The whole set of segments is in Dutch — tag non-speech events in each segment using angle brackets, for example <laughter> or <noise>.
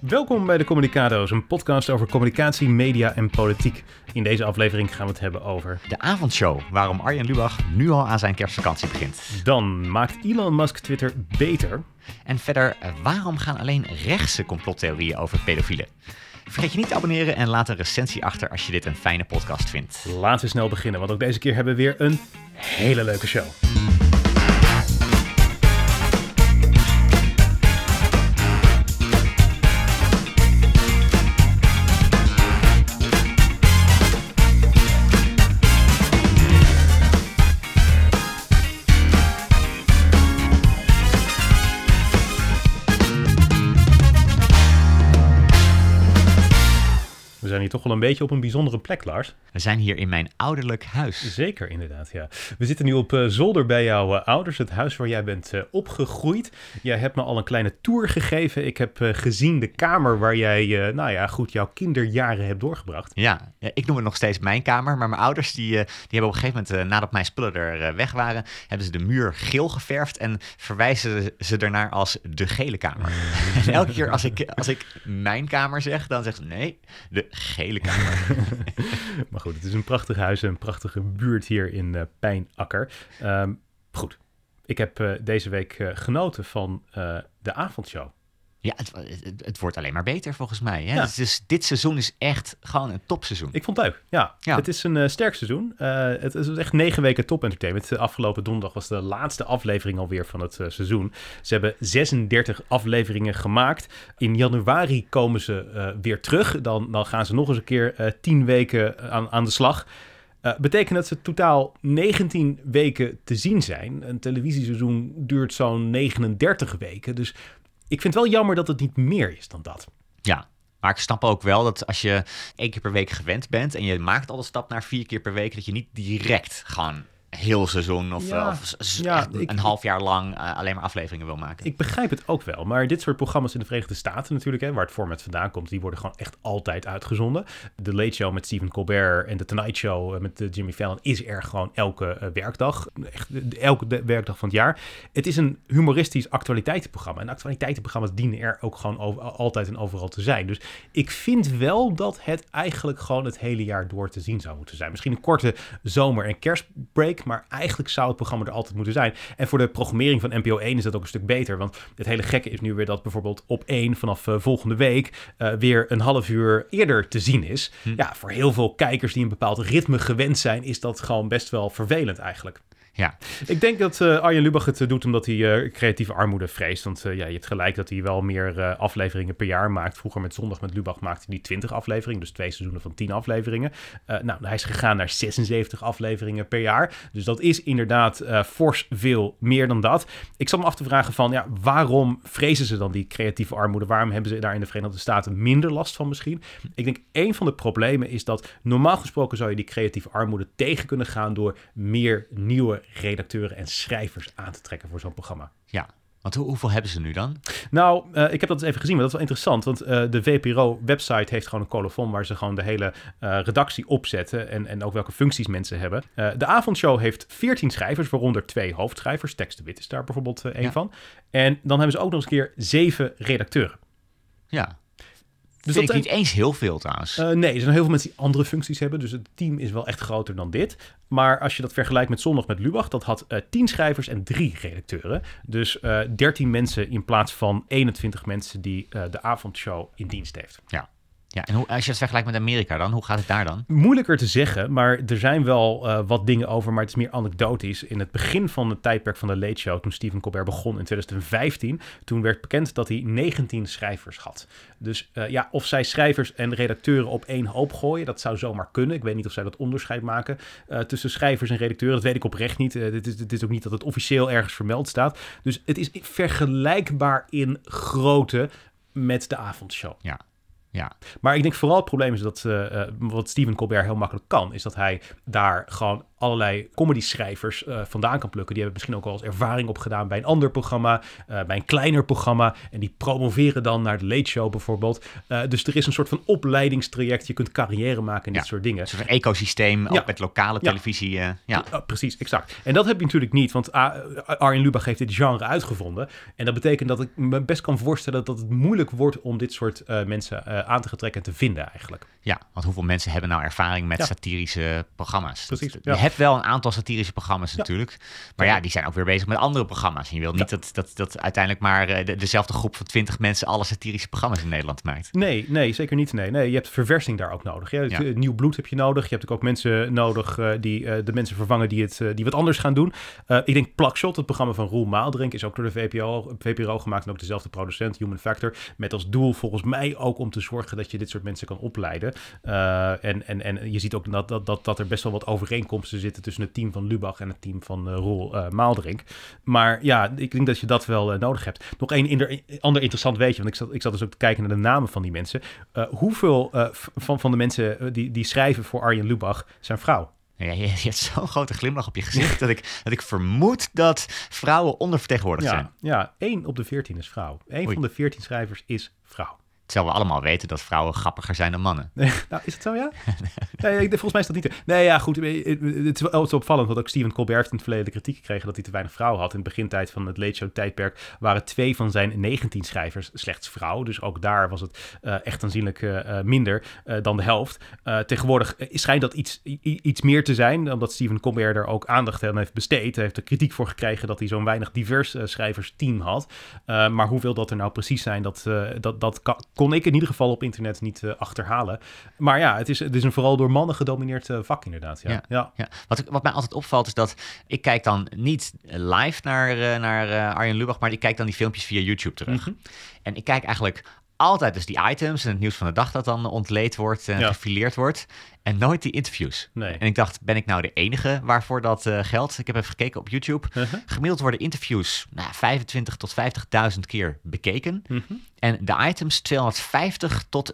Welkom bij de Communicado's, een podcast over communicatie, media en politiek. In deze aflevering gaan we het hebben over... De avondshow, waarom Arjen Lubach nu al aan zijn kerstvakantie begint. Dan maakt Elon Musk Twitter beter. En verder, eh, waarom gaan alleen rechtse complottheorieën over pedofielen? Vergeet je niet te abonneren en laat een recensie achter als je dit een fijne podcast vindt. Laten we snel beginnen, want ook deze keer hebben we weer een hele leuke show. Wel een beetje op een bijzondere plek, Lars. We zijn hier in mijn ouderlijk huis. Zeker, inderdaad, ja. We zitten nu op eh, zolder bij jouw eh, ouders, het huis waar jij bent eh, opgegroeid. Jij hebt me al een kleine tour gegeven. Ik heb gezien de kamer waar jij, nou ja, goed, jouw kinderjaren hebt doorgebracht. Ja, ik noem het nog steeds mijn kamer, maar mijn ouders die, die hebben op een gegeven moment, nadat mijn spullen er weg waren, hebben ze de muur geel geverfd en verwijzen ze ernaar als de gele kamer. <laughs> en elke keer als ik, als ik mijn kamer zeg, dan zeggen ze nee, de gele <laughs> Maar goed, het is een prachtig huis, een prachtige buurt hier in eh, Pijnakker. Ehm, goed, ik heb eh, deze week eh, genoten van de avondshow. Ja, het, het, het wordt alleen maar beter volgens mij. Hè? Ja. Dus, dus dit seizoen is echt gewoon een topseizoen. Ik vond het leuk, ja. Ja. Het is een eh, sterk seizoen. Eh, het is echt negen weken top entertainment. Afgelopen donderdag was de laatste aflevering alweer van het eh, seizoen. Ze hebben 36 afleveringen gemaakt. In januari komen ze weer terug. Dan, dan gaan ze nog eens een keer 10 weken aan, aan de slag. Eh, betekent dat ze totaal 19 weken te zien zijn. Een televisieseizoen duurt zo'n 39 weken. Dus ik vind het wel jammer dat het niet meer is dan dat. Ja, maar ik snap ook wel dat als je één keer per week gewend bent en je maakt al de stap naar vier keer per week, dat je niet direct gewoon heel seizoen of, Ja, ja, ik- een half jaar lang eh, alleen maar afleveringen wil maken. Ik begrijp het ook wel, maar dit soort programma's in de Verenigde Staten natuurlijk, hè, waar het format vandaan komt, die worden gewoon echt altijd uitgezonden. De Late Show met Stephen Colbert en de Tonight Show eh, met eh, Jimmy Fallon is er gewoon elke eh, werkdag. Echt eh, elke werkdag van het jaar. Het is een humoristisch actualiteitenprogramma. En actualiteitenprogramma's dienen er ook gewoon over, altijd en overal te zijn. Dus ik vind wel dat het eigenlijk gewoon het hele jaar door te zien zou moeten zijn. Misschien een korte zomer- en kerstbreak, maar eigenlijk zou het programma er altijd moeten zijn. En voor de programmering van NPO 1 is dat ook een stuk beter. Want het hele gekke is nu weer dat bijvoorbeeld op 1 vanaf eh, volgende week eh, weer een half uur eerder te zien is. Ja, voor heel veel kijkers die een bepaald ritme gewend zijn, is dat gewoon best wel vervelend eigenlijk. Ja, Ik denk dat eh, Arjen Lubach het eh, doet omdat hij eh, creatieve armoede vreest. Want ja, je hebt gelijk dat hij wel meer afleveringen per jaar maakt. Vroeger met Zondag met Lubach maakte hij 20 afleveringen. Dus twee seizoenen van 10 afleveringen. Nou, hij is gegaan naar 76 afleveringen per jaar. Dus dat is inderdaad fors veel meer dan dat. Ik zat me af te vragen van, ja, waarom vrezen ze dan die creatieve armoede? Waarom hebben ze daar in de Verenigde Staten minder last van misschien? Ik denk een van de problemen is dat normaal gesproken zou je die creatieve armoede tegen kunnen gaan door meer nieuwe redacteuren en schrijvers aan te trekken voor zo'n programma. ja. Want hoe, hoeveel hebben ze nu dan? Nou, eh, ik heb dat eens even gezien, maar dat is wel interessant. Want eh, de VPRO-website heeft gewoon een colofon waar ze gewoon de hele eh, redactie opzetten. En, en ook welke functies mensen hebben. De avondshow heeft 14 schrijvers, waaronder twee hoofdschrijvers. Tex de Wit is daar bijvoorbeeld één Ja. van. En dan hebben ze ook nog eens een keer zeven redacteuren. Ja. Dus Vind dat ik niet eens heel veel trouwens. Eh, nee, er zijn heel veel mensen die andere functies hebben. Dus het team is wel echt groter dan dit. Maar als je dat vergelijkt met Zondag met Lubach, dat had eh 10 schrijvers en drie redacteuren. Dus eh 13 mensen in plaats van 21 mensen die de avondshow in dienst heeft. ja. Ja, en hoe, als je het vergelijkt met Amerika dan, hoe gaat het daar dan? Moeilijker te zeggen, maar er zijn wel eh, wat dingen over, maar het is meer anekdotisch. In het begin van het tijdperk van de Late Show, toen Stephen Colbert begon in 2015, toen werd bekend dat hij 19 schrijvers had. Dus eh, ja, of zij schrijvers en redacteuren op één hoop gooien, dat zou zomaar kunnen. Ik weet niet of zij dat onderscheid maken eh, tussen schrijvers en redacteuren. Dat weet ik oprecht niet. Dit, is, dit is ook niet dat het officieel ergens vermeld staat. Dus het is vergelijkbaar in grootte met de avondshow. Ja. Ja, Maar ik denk vooral het probleem is dat eh, eh, wat Stephen Colbert heel makkelijk kan, is dat hij daar gewoon allerlei comedy-schrijvers uh, vandaan kan plukken. Die hebben misschien ook al eens ervaring opgedaan bij een ander programma, uh, bij een kleiner programma. En die promoveren dan naar de Late Show bijvoorbeeld. Uh, dus er is een soort van opleidingstraject. Je kunt carrière maken en ja, dit soort dingen. Een soort ecosysteem, ook met lokale televisie. Ja, ja. precies, exact. En dat heb je natuurlijk niet, want Arjen Lubach heeft dit genre uitgevonden. En dat betekent dat ik me best kan voorstellen dat het moeilijk wordt om dit soort mensen aan te trekken en te vinden eigenlijk. Ja, want hoeveel mensen hebben nou ervaring met satirische programma's? Precies. Je hebt wel een aantal satirische programma's natuurlijk. Maar ja, die zijn ook weer bezig met andere programma's. En je wilt niet dat, dat, dat uiteindelijk maar de, dezelfde groep van twintig mensen alle satirische programma's in Nederland maakt. Nee, nee, zeker niet. Nee, nee je hebt verversing daar ook nodig. Ja, Nieuw bloed heb je nodig. Je hebt ook mensen nodig uh, die uh, de mensen vervangen die, het, uh, die wat anders gaan doen. ik denk Plakshot, het programma van Roel Maaldrink, is ook door de VPRO, VPRO gemaakt. En ook dezelfde producent, Human Factor. Met als doel volgens mij ook om te zorgen dat je dit soort mensen kan opleiden. en, en, en je ziet ook dat, dat, dat, dat er best wel wat overeenkomsten zitten tussen het team van Lubach en het team van Roel Maaldrink. Maar ja, ik denk dat je dat wel nodig hebt. Nog één ander interessant weetje, want ik zat, ik zat dus ook te kijken naar de namen van die mensen. hoeveel van, van de mensen die, die schrijven voor Arjen Lubach zijn vrouw? Ja, je, hebt zo'n grote glimlach op je gezicht dat ik, dat ik vermoed dat vrouwen ondervertegenwoordigd ja, zijn. Ja, één op de veertien is vrouw. Eén van de veertien schrijvers is vrouw. Terwijl we allemaal weten dat vrouwen grappiger zijn dan mannen. <laughs> nou, is het zo, ja? <laughs> nee, volgens mij is dat niet... Nee, ja, goed. Het is wel opvallend, want ook Steven Colbert heeft in het verleden de kritiek gekregen dat hij te weinig vrouwen had. In het begintijd van het Late Show tijdperk waren twee van zijn 19 schrijvers slechts vrouw. Dus ook daar was het uh, echt aanzienlijk uh, minder uh, dan de helft. tegenwoordig schijnt dat iets, iets meer te zijn, omdat Steven Colbert er ook aandacht aan heeft besteed. Hij heeft er kritiek voor gekregen dat hij zo'n weinig divers schrijversteam had. maar hoeveel dat er nou precies zijn, dat, dat, dat kan kon ik in ieder geval op internet niet uh, achterhalen. Maar ja, het is, het is een vooral door mannen gedomineerd uh, vak inderdaad. Ja. Ja, ja. Wat, wat mij altijd opvalt is dat ik kijk dan niet live naar, uh, naar Arjen Lubach, maar ik kijk dan die filmpjes via YouTube terug. Mm -hmm. En ik kijk eigenlijk altijd dus die items en het nieuws van de dag dat dan ontleed wordt en ja. gefileerd wordt. En nooit die interviews. Nee. En ik dacht, ben ik nou de enige waarvoor dat uh, geldt? Ik heb even gekeken op YouTube. Uh -huh. Gemiddeld worden interviews nou, 25 tot 50.000 keer bekeken. Uh -huh. En de items 250 tot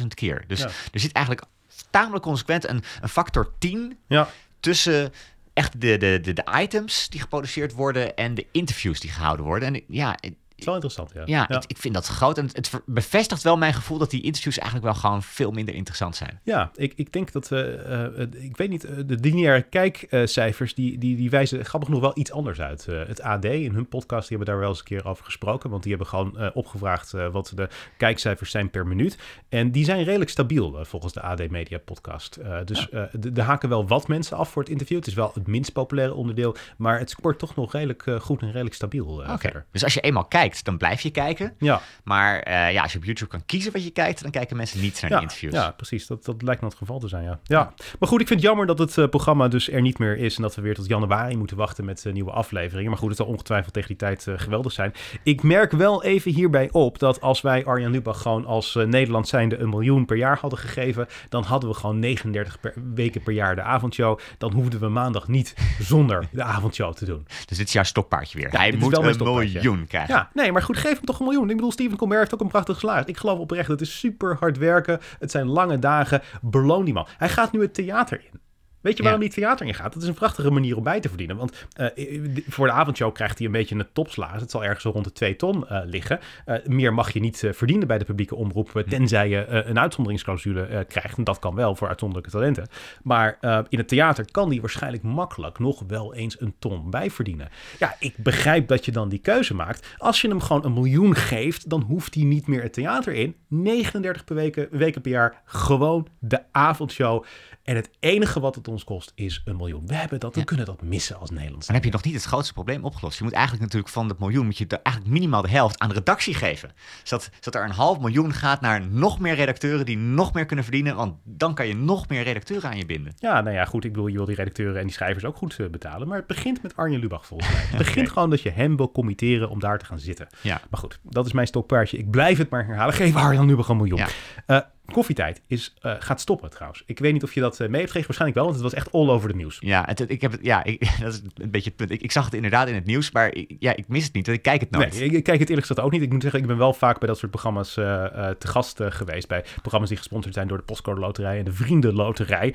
650.000 keer. Dus Ja. er zit eigenlijk tamelijk consequent een, een factor 10 Ja. tussen echt de, de, de, de items die geproduceerd worden en de interviews die gehouden worden. En ja, is wel interessant, ja. ja, Ik, ik vind dat groot. En het, bevestigt wel mijn gevoel dat die interviews eigenlijk wel gewoon veel minder interessant zijn. Ja, ik, ik denk dat, eh, eh, ik weet niet, eh, de lineaire kijkcijfers, die, die, die wijzen grappig genoeg wel iets anders uit. Eh, het AD in hun podcast, die hebben daar wel eens een keer over gesproken, want die hebben gewoon opgevraagd wat de kijkcijfers zijn per minuut. En die zijn redelijk stabiel volgens de AD Media podcast. Dus eh, de- haken wel wat mensen af voor het interview. Het is wel het minst populaire onderdeel, maar het scoort toch nog redelijk goed en redelijk stabiel verder. Dus als je eenmaal kijkt, dan blijf je kijken. Ja, Maar eh, ja, als je op YouTube kan kiezen wat je kijkt, dan kijken mensen niet naar ja, interviews. Ja, precies. Dat, dat lijkt me het geval te zijn, ja. ja. Maar goed, ik vind het jammer dat het eh, programma dus er niet meer is... en dat we weer tot januari moeten wachten met eh, nieuwe afleveringen. Maar goed, het zal ongetwijfeld tegen die tijd geweldig zijn. Ik merk wel even hierbij op dat als wij Arjan Lubach gewoon als Nederland zijnde... een miljoen per jaar hadden gegeven... dan hadden we gewoon 39 per, weken per jaar de avondshow. Dan hoefden we maandag niet zonder de avondshow te doen. Dus dit is jouw stokpaardje weer. Ja, Hij moet een miljoen krijgen. Ja, nee, maar goed, geef hem toch een miljoen. Ik bedoel, Steven Colbert heeft ook een prachtig salaris. Ik geloof oprecht, het is super hard werken. Het zijn lange dagen. Beloon die man. Hij gaat nu het theater in. Weet je waarom Ja. het theater in gaat? Dat is een prachtige manier om bij te verdienen. Want eh, voor de avondshow krijgt hij een beetje een topsalaris. Het zal ergens rond de 2 ton eh, liggen. Eh, meer mag je niet verdienen bij de publieke omroep. eh, tenzij je een uitzonderingsclausule krijgt. En dat kan wel voor uitzonderlijke talenten. Maar in het theater kan die waarschijnlijk makkelijk nog wel eens een ton bijverdienen. Ja, ik begrijp dat je dan die keuze maakt. Als je hem gewoon een miljoen geeft, dan hoeft hij niet meer het theater in. 39 per weken, weken per jaar, gewoon de avondshow. En het enige wat het ons kost is een miljoen. We hebben dat, we Ja. kunnen dat missen als Nederlands. Dan heb je nog niet het grootste probleem opgelost. Je moet eigenlijk natuurlijk van dat miljoen moet je eigenlijk minimaal de helft aan de redactie geven. Zodat, zodat er een half miljoen gaat naar nog meer redacteuren die nog meer kunnen verdienen. Want dan kan je nog meer redacteuren aan je binden. Ja, nou ja, goed. Ik bedoel, je wil die redacteuren en die schrijvers ook goed eh, betalen. Maar het begint met Arjen Lubach volgens mij. <laughs> Het begint gewoon dat je hem wil committeren om daar te gaan zitten. Ja. Maar goed, dat is mijn stokpaardje. Ik blijf het maar herhalen. Geef Arjen Lubach een miljoen. Ja. Eh, Koffietijd is, uh, gaat stoppen trouwens. Ik weet niet of je dat mee hebt gekregen. Waarschijnlijk wel, want het was echt all over de nieuws. Ja, het, ik heb het, ja ik, <laughs> dat is een beetje het punt. Ik, ik, zag het inderdaad in het nieuws, maar ik, ja, ik mis het niet. Ik kijk het nooit. Nee, ik, kijk het eerlijk gezegd ook niet. Ik moet zeggen, ik ben wel vaak bij dat soort programma's te gast geweest. Bij programma's die gesponsord zijn door de Postcode Loterij en de Vrienden Loterij.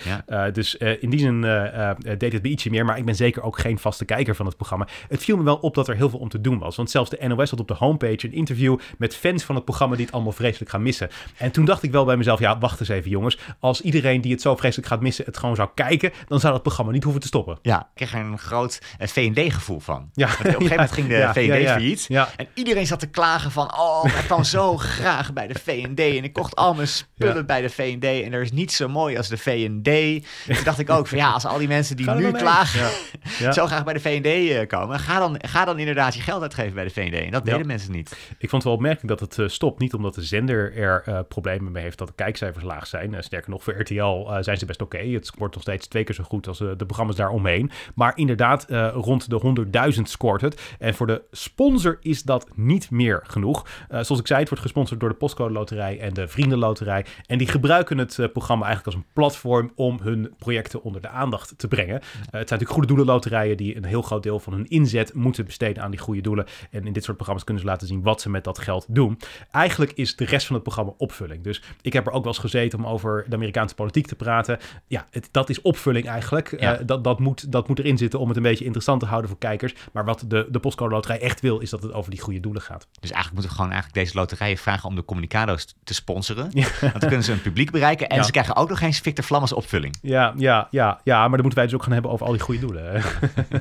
dus in die zin deed het me ietsje meer. Maar ik ben zeker ook geen vaste kijker van het programma. Het viel me wel op dat er heel veel om te doen was. Want zelfs de NOS had op de homepage een interview met fans van het programma die het allemaal vreselijk gaan missen. En toen dacht ik wel bij mezelf, ja, wacht eens even jongens. Als iedereen die het zo vreselijk gaat missen het gewoon zou kijken, dan zou dat programma niet hoeven te stoppen. Ja, ik kreeg er een groot uh, V&D-gevoel van. Ja. op een gegeven moment <laughs> ging de ja, V&D ja, failliet. En iedereen zat te klagen van, oh, ik kwam zo <laughs> graag bij de V&D en ik kocht al mijn spullen bij de V&D en er is niets zo mooi als de V&D. Toen <laughs> dacht ik ook van, ja, als al die mensen die nu klagen zo graag bij de V&D uh, komen, ga dan, ga dan inderdaad je geld uitgeven bij de V&D. En dat deden mensen niet. Ik vond het wel opmerkelijk dat het uh, stopt. Niet omdat de zender er uh, problemen mee heeft dat de kijkcijfers laag zijn. Uh, sterker nog, voor RTL zijn ze best oké. Het wordt nog steeds twee keer zo goed als de programma's daaromheen. Maar inderdaad, rond de 100.000 scoort het. En voor de sponsor is dat niet meer genoeg. zoals ik zei, het wordt gesponsord door de Postcode Loterij en de Vriendenloterij. En die gebruiken het programma eigenlijk als een platform om hun projecten onder de aandacht te brengen. het zijn natuurlijk goede doelenloterijen die een heel groot deel van hun inzet moeten besteden aan die goede doelen. En in dit soort programma's kunnen ze laten zien wat ze met dat geld doen. Eigenlijk is de rest van het programma opvulling. Dus ik heb er ook wel eens gezeten om over de Amerikaanse politiek te praten. Ja, het, dat is opvulling eigenlijk. Eh, dat, dat, moet, dat moet erin zitten om het een beetje interessant te houden voor kijkers. Maar wat de, de Postcode Loterij echt wil, is dat het over die goede doelen gaat. Dus eigenlijk moeten we gewoon eigenlijk deze loterijen vragen om de communicado's te sponsoren. Ja. Want dan kunnen ze een publiek bereiken. En ze krijgen ook nog eens Victor Vlam als opvulling. Ja, ja, ja, ja, maar dan moeten wij dus ook gaan hebben over al die goede doelen.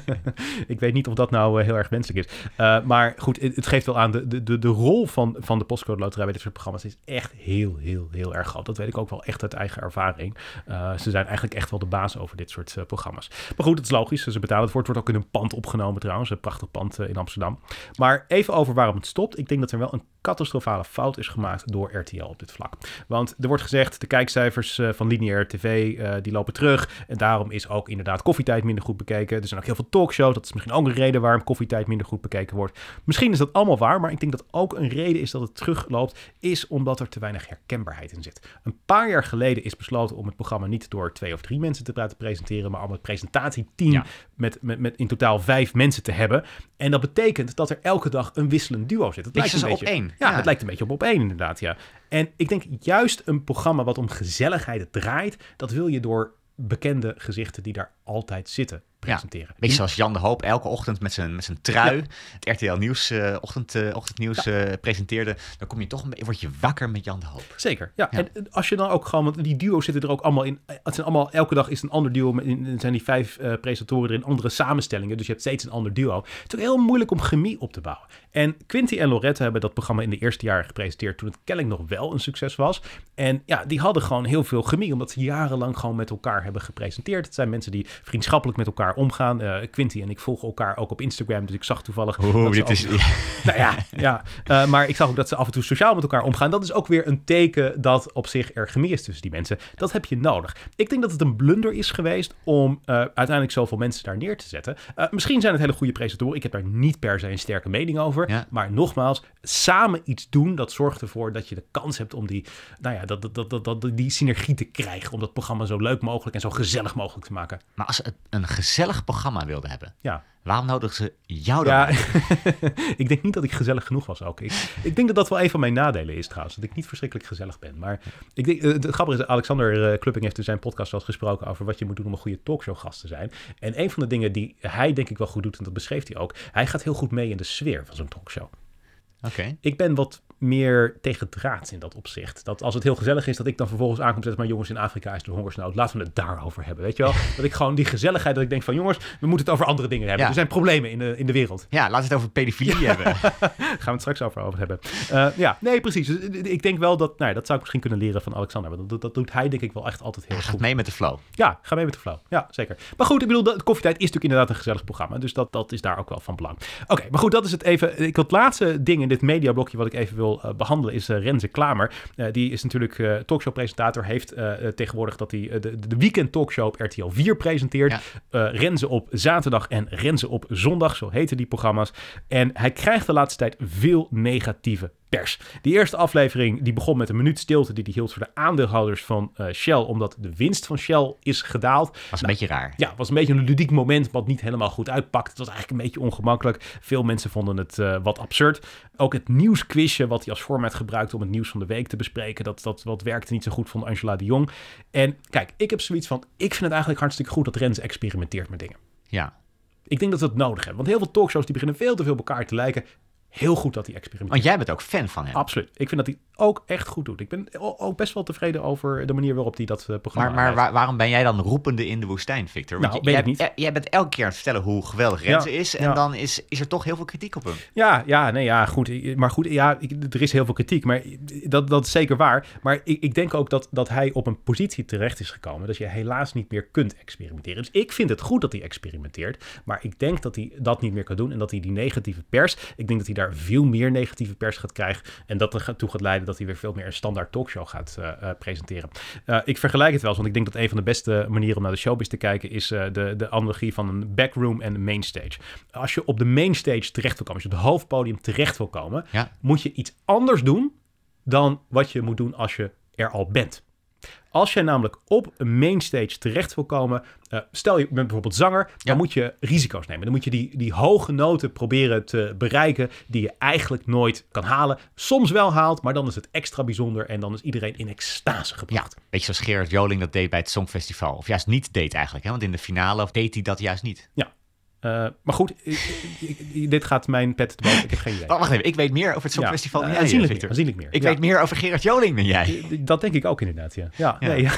<laughs> ik weet niet of dat nou eh, heel erg wenselijk is. Uh, maar goed, het, het, geeft wel aan, de, de, de rol van, van de postcode loterij bij dit soort programma's is echt heel, heel, heel erg groot. Dat weet ik ook wel echt uit eigen ervaring. Uh, ze zijn eigenlijk echt wel de baas over dit soort uh, programma's. Maar goed, het is logisch. Ze betalen het voor. Het wordt ook in een pand opgenomen trouwens. Een prachtig pand in Amsterdam. Maar even over waarom het stopt. Ik denk dat er wel een catastrofale fout is gemaakt door RTL op dit vlak. Want er wordt gezegd, de kijkcijfers van lineair tv, die lopen terug. En daarom is ook inderdaad koffietijd minder goed bekeken. Er zijn ook heel veel talkshows. Dat is misschien ook een reden waarom koffietijd minder goed bekeken wordt. Misschien is dat allemaal waar, maar ik denk dat ook een reden is dat het terugloopt, is omdat er te weinig herkenbaarheid in zit. Een paar jaar geleden is besloten om het programma niet door twee of drie mensen te laten presenteren, maar om het presentatieteam met, met, met in totaal vijf mensen te hebben. En dat betekent dat er elke dag een wisselend duo zit. Het lijkt een beetje op één. Ja, het lijkt een beetje op op één inderdaad, ja. En ik denk juist een programma wat om gezelligheid draait, dat wil je door bekende gezichten die daar altijd zitten presenteren. Ja, beetje zoals Jan de Hoop elke ochtend met zijn, met zijn trui het RTL Nieuws, uh, ochtend, uh, ochtendnieuws ja. uh, presenteerde. Dan kom je toch een beetje, word je wakker met Jan de Hoop. Zeker, ja. En als je dan ook gewoon, want die duo's zitten er ook allemaal in. Het zijn allemaal, elke dag is een ander duo. Er zijn die vijf presentatoren erin, andere samenstellingen. Dus je hebt steeds een ander duo. Het is ook heel moeilijk om chemie op te bouwen. En Quinty en Lorette hebben dat programma in de eerste jaren gepresenteerd toen het kennelijk nog wel een succes was. En ja, die hadden gewoon heel veel chemie, omdat ze jarenlang gewoon met elkaar hebben gepresenteerd. Het zijn mensen die vriendschappelijk met elkaar omgaan. Uh, Quinty en ik volgen elkaar ook op Instagram, dus ik zag toevallig... Oh, dit is... <laughs> nou ja, ja. Uh, maar ik zag ook dat ze af en toe sociaal met elkaar omgaan. Dat is ook weer een teken dat op zich er chemie is tussen die mensen. Dat heb je nodig. Ik denk dat het een blunder is geweest om uh, uiteindelijk zoveel mensen daar neer te zetten. misschien zijn het hele goede presentatoren. Ik heb daar niet per se een sterke mening over. Ja. Maar nogmaals, samen iets doen, dat zorgt ervoor dat je de kans hebt om die, nou ja, dat, dat, dat, dat, die synergie te krijgen. Om dat programma zo leuk mogelijk en zo gezellig mogelijk te maken. Maar als ze een gezellig programma wilden hebben, ja. waarom nodigden ze jou dan? Ja, <laughs> ik denk niet dat ik gezellig genoeg was ook. Ik, ik denk dat dat wel een van mijn nadelen is trouwens. Dat ik niet verschrikkelijk gezellig ben. Maar ik denk, het grappige is, Alexander uh, Klupping heeft in zijn podcast wel gesproken over wat je moet doen om een goede talkshow-gast te zijn. En een van de dingen die hij denk ik wel goed doet, en dat beschreef hij ook, hij gaat heel goed mee in de sfeer van zo'n talkshow. Oké. Ik ben wat meer tegen draad in dat opzicht. Dat als het heel gezellig is, dat ik dan vervolgens aankom zetten, maar jongens, in Afrika is de hongersnood. Laten we het daarover hebben, weet je wel? <laughs> Dat ik gewoon die gezelligheid, dat ik denk van jongens, we moeten het over andere dingen hebben. Er zijn problemen in de, in de wereld. Ja, laten we het over pedofilie hebben. <laughs> Gaan we het straks over, over hebben. Uh, ja, nee, precies. Dus, eh, ik denk wel dat, nou ja, dat zou ik misschien kunnen leren van Alexander. Want dat, dat doet hij denk ik wel echt altijd heel goed. Gaat mee met de flow. Ja, ga mee met de flow. Ja, zeker. Maar goed, ik bedoel, de koffietijd is natuurlijk inderdaad een gezellig programma. Dus dat, dat is daar ook wel van belang. Oké, maar goed, dat is het even. Ik het laatste ding in dit mediablokje wat ik even wil uh, behandelen is uh, Renze Klamer. Uh, die is natuurlijk talkshow-presentator. Heeft tegenwoordig dat hij de, de weekend talkshow op RTL 4 presenteert. Ja. Renze op zaterdag en Renze op zondag. Zo heten die programma's. En hij krijgt de laatste tijd veel negatieve pers. Die eerste aflevering die begon met een minuut stilte die hij hield voor de aandeelhouders van uh, Shell, omdat de winst van Shell is gedaald. Was een nou, beetje raar. Ja, was een beetje een ludiek moment wat niet helemaal goed uitpakt. Het was eigenlijk een beetje ongemakkelijk. Veel mensen vonden het uh, wat absurd. Ook het nieuwsquizje wat hij als format gebruikte om het nieuws van de week te bespreken, dat, dat wat werkte niet zo goed vond Angela de Jong. En kijk, ik heb zoiets van, ik vind het eigenlijk hartstikke goed dat Rens experimenteert met dingen. Ja. Ik denk dat we het nodig hebben. Want heel veel talkshows die beginnen veel te veel op elkaar te lijken heel goed dat hij experimenteert. Want jij bent ook fan van hem. Absoluut. Ik vind dat hij ook echt goed doet. Ik ben ook best wel tevreden over de manier waarop hij dat uh, programma Maar, maar waarom ben jij dan roepende in de woestijn, Victor? Want nou, jij, niet. jij bent elke keer aan het vertellen hoe geweldig Renze is. En dan is, is er toch heel veel kritiek op hem. Ja, ja, nee, ja, goed. Maar goed, ja, ik, er is heel veel kritiek. Maar dat, dat is zeker waar. Maar ik, ik denk ook dat, dat hij op een positie terecht is gekomen... dat je helaas niet meer kunt experimenteren. Dus ik vind het goed dat hij experimenteert. Maar ik denk dat hij dat niet meer kan doen. En dat hij die negatieve pers... Ik denk dat hij daar veel meer negatieve pers gaat krijgen. En dat ertoe gaat leiden dat hij weer veel meer een standaard talkshow gaat uh, uh, presenteren. Uh, ik vergelijk het wel eens, want ik denk dat een van de beste manieren om naar de showbiz te kijken is de, de analogie van een backroom en een mainstage. Als je op de mainstage terecht wil komen, als je op het hoofdpodium terecht wil komen, ja. moet je iets anders doen dan wat je moet doen als je er al bent. Als jij namelijk op een mainstage terecht wil komen, uh, stel je bent bijvoorbeeld zanger, dan Ja. moet je risico's nemen. Dan moet je die, die hoge noten proberen te bereiken die je eigenlijk nooit kan halen. Soms wel haalt, maar dan is het extra bijzonder en dan is iedereen in extase Ja, gebracht. beetje zoals Gerard Joling dat deed bij het Songfestival. Of juist niet deed eigenlijk, hè? want in de finale deed hij dat juist niet. Eh, maar goed, ik- ik- ik- dit gaat mijn pet te boven. Ik heb geen idee. Oh, wacht even, ik weet meer over het Songfestival Ja, dan eh, jij, aanzienlijk meer, aanzienlijk meer. Ik Ja. weet meer over Gerard Joling dan jij. Dat denk ik ook inderdaad, ja. Ja, Ja. nee.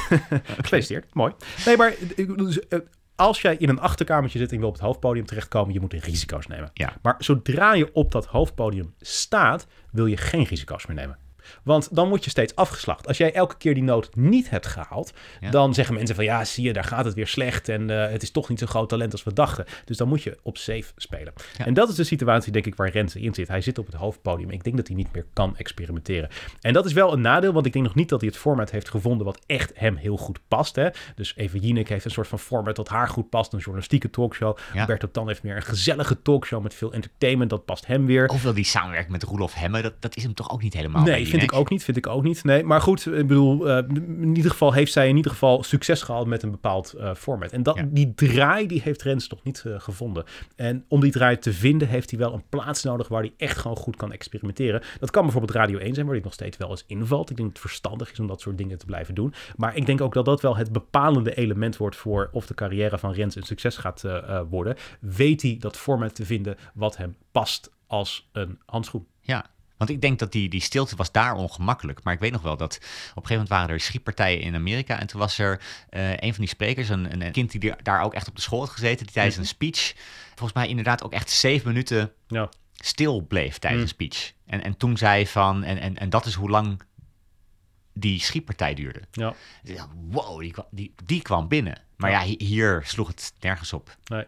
<laughs> Mooi. Nee, maar dus, eh, als jij in een achterkamertje zit en je wil op het hoofdpodium terechtkomen, je moet risico's nemen. Ja. Maar zodra je op dat hoofdpodium staat, wil je geen risico's meer nemen. Want dan word je steeds afgeslacht. Als jij elke keer die noot niet hebt gehaald, Ja. dan zeggen mensen van ja, zie je, daar gaat het weer slecht en eh, het is toch niet zo'n groot talent als we dachten. Dus dan moet je op safe spelen. Ja. En dat is de situatie, denk ik, waar Renze in zit. Hij zit op het hoofdpodium. Ik denk dat hij niet meer kan experimenteren. En dat is wel een nadeel, want ik denk nog niet dat hij het format heeft gevonden wat echt hem heel goed past. Hè? Dus Eva Jinek heeft een soort van format dat haar goed past, een journalistieke talkshow. Ja. Tan heeft meer een gezellige talkshow met veel entertainment, dat past hem weer. Of wil die samenwerking met Roelof Hemme, dat, dat is hem toch ook niet helemaal. Nee, vind ik Jinek? ook niet. Vind ik ook niet. Nee, maar goed, ik bedoel, eh, in ieder geval heeft zij in ieder geval succes gehad met een bepaald eh, format. En dat, Ja. die draai die heeft Rens nog niet eh, gevonden. En om die draai te vinden heeft hij wel een plaats nodig waar hij echt gewoon goed kan experimenteren. Dat kan bijvoorbeeld Radio 1 zijn, waar hij nog steeds wel eens invalt. Ik denk dat het verstandig is om dat soort dingen te blijven doen. Maar ik denk ook dat dat wel het bepalende element wordt voor of de carrière van Rens een succes gaat worden. Weet hij dat format te vinden wat hem past als een handschoen. Ja, want ik denk dat die, die stilte was daar ongemakkelijk. Maar ik weet nog wel dat op een gegeven moment waren er schietpartijen in Amerika. En toen was er eh, een van die sprekers, een, een, kind die daar ook echt op de school had gezeten, die tijdens Mhm. een speech, volgens mij inderdaad ook echt zeven minuten Ja. stil bleef tijdens Mm. een speech. En, en toen zei van, en, en, en dat is hoe lang die schietpartij duurde. Ja. Wow, die, kwam- die, die kwam binnen. Maar ja, Ja. hi- hier sloeg het nergens op. Nee.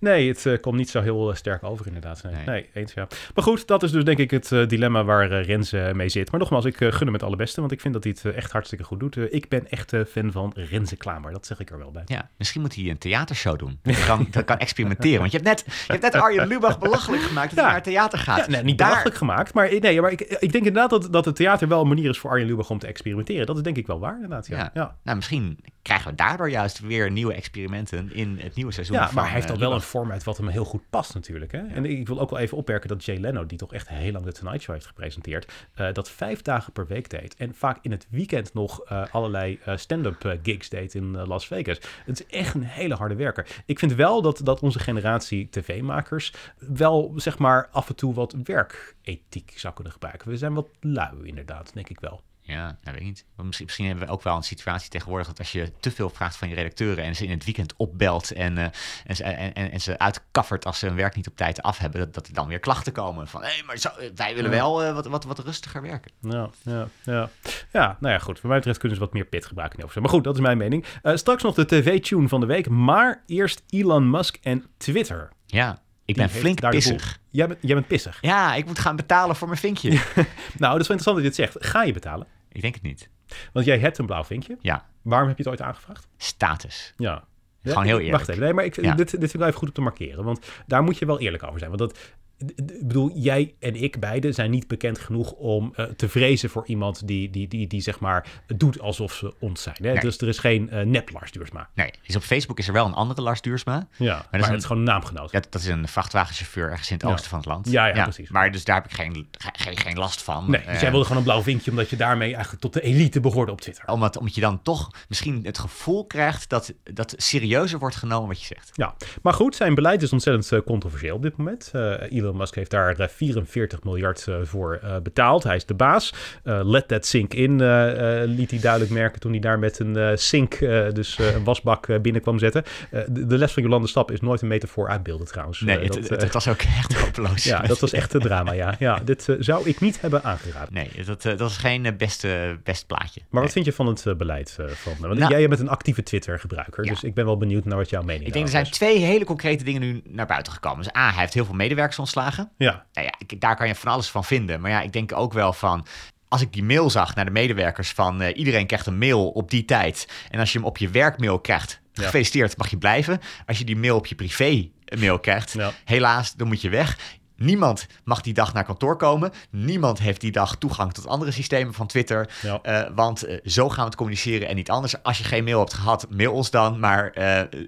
Nee, het eh, komt niet zo heel eh, sterk over inderdaad. Nee, Nee. nee. eens ja. Maar goed, dat is dus denk ik het eh, dilemma waar Rens eh, mee zit. Maar nogmaals, ik gun hem het allerbeste, want ik vind dat hij het echt hartstikke goed doet. Ik ben echt fan van Renze Klamer, dat zeg ik er wel bij. Ja, misschien moet hij een theatershow doen. Dat kan, dat kan experimenteren. Want je hebt net, je hebt net Arjen Lubach belachelijk gemaakt dat Ja. hij naar het theater gaat. Ja, nee, niet Daar- belachelijk gemaakt, maar, nee, maar ik, ik denk inderdaad dat, dat het theater wel een manier is voor Arjen Lubach om te experimenteren. Dat is denk ik wel waar, inderdaad. Ja, Ja. ja. Nou, misschien krijgen we daardoor juist weer nieuwe experimenten in het nieuwe seizoen. Ja, van, maar hij heeft eh, al wel een format wat hem heel goed past natuurlijk. Hè? En ik wil ook wel even opmerken dat Jay Leno, die toch echt heel lang de Tonight Show heeft gepresenteerd, eh, dat vijf dagen per week deed. En vaak in het weekend nog eh, allerlei stand-up gigs deed in Las Vegas. Het is echt een hele harde werker. Ik vind wel dat, dat onze generatie tv-makers wel, zeg maar, af en toe wat werkethiek zou kunnen gebruiken. We zijn wat lui inderdaad, denk ik wel. Ja, nou, weet ik niet. Misschien, misschien hebben we ook wel een situatie tegenwoordig dat als je te veel vraagt van je redacteuren en ze in het weekend opbelt en, eh, en, ze, en, en, ze uitkaffert als ze hun werk niet op tijd af hebben, dat, dat er dan weer klachten komen van hé, maar zo, wij willen wel eh, wat, wat, wat rustiger werken. Ja, ja, ja. Ja, nou ja, goed. Wat mij betreft kunnen ze wat meer pit gebruiken. Hilversum. Maar goed, dat is mijn mening. Eh, straks nog de tv-tune van de week. Maar eerst Elon Musk en Twitter. Ja, ik ben flink pissig. Jij bent, jij bent pissig. Ja, ik moet gaan betalen voor mijn vinkje. <laughs> Nou, dat is wel interessant dat je het zegt. Ga je betalen? Ik denk het niet. Want jij hebt een blauw vinkje. Ja, Waarom heb je het ooit aangevraagd? status. Ja. Gewoon heel eerlijk. Wacht even. Nee, maar ik, Ja. dit, dit vind ik wel even goed om te markeren. Want daar moet je wel eerlijk over zijn. Want dat, ik bedoel, jij en ik beide zijn niet bekend genoeg om uh, te vrezen voor iemand die, die, die, die zeg maar doet alsof ze ons zijn. Hè? Nee. Dus er is geen uh, nep Lars Duursma. Nee, dus op Facebook is er wel een andere Lars Duursma. Ja, maar, maar is het is gewoon een naamgenoot. Ja, dat is een vrachtwagenchauffeur ergens in het Ja. oosten van het land. Ja, ja, precies. Maar dus daar heb ik geen, geen, geen last van. Nee, dus Eh, jij wilde gewoon een blauw vinkje omdat je daarmee eigenlijk tot de elite behoorde op Twitter. omdat, omdat je dan toch misschien het gevoel krijgt dat, dat serieuzer wordt genomen wat je zegt. Ja, maar goed, zijn beleid is ontzettend eh, controversieel op dit moment. Eh, Elon Musk heeft daar eh, 44 miljard eh, voor eh, betaald. Hij is de baas. Eh, let that sink in, eh, eh, liet hij duidelijk merken toen hij daar met een eh, sink, eh, dus eh, een wasbak, eh, binnen kwam zetten. Eh, de, de les van Jolande Stap is nooit een metafoor uitbeelden trouwens. Nee, Eh, het, dat, het, eh, het was ook <laughs> echt hopeloos. <laughs> ja, dat was echt een drama, ja. ja dit eh, zou ik niet hebben aangeraden. Nee, dat, eh, dat is geen eh, beste, best plaatje. Maar wat vind je van het eh, beleid eh, van... Want Nou- jij bent een actieve Twitter-gebruiker, Ja. dus ik ben wel benieuwd naar wat jouw mening Ik denk er zijn is. twee hele concrete dingen nu naar buiten gekomen. Dus A, hij heeft heel veel medewerkers ontslagen. Ja, Nou ja, ik- daar kan je van alles van vinden. Maar ja, ik denk ook wel van. Als ik die mail zag naar de medewerkers van eh, iedereen krijgt een mail op die tijd. En als je hem op je werkmail krijgt, Ja. gefeliciteerd, mag je blijven. Als je die mail op je privé mail krijgt, Ja. helaas, dan moet je weg. Niemand mag die dag naar kantoor komen. Niemand heeft die dag toegang tot andere systemen van Twitter. Ja. Eh, want eh, zo gaan we het communiceren en niet anders. Als je geen mail hebt gehad, mail ons dan. Maar eh,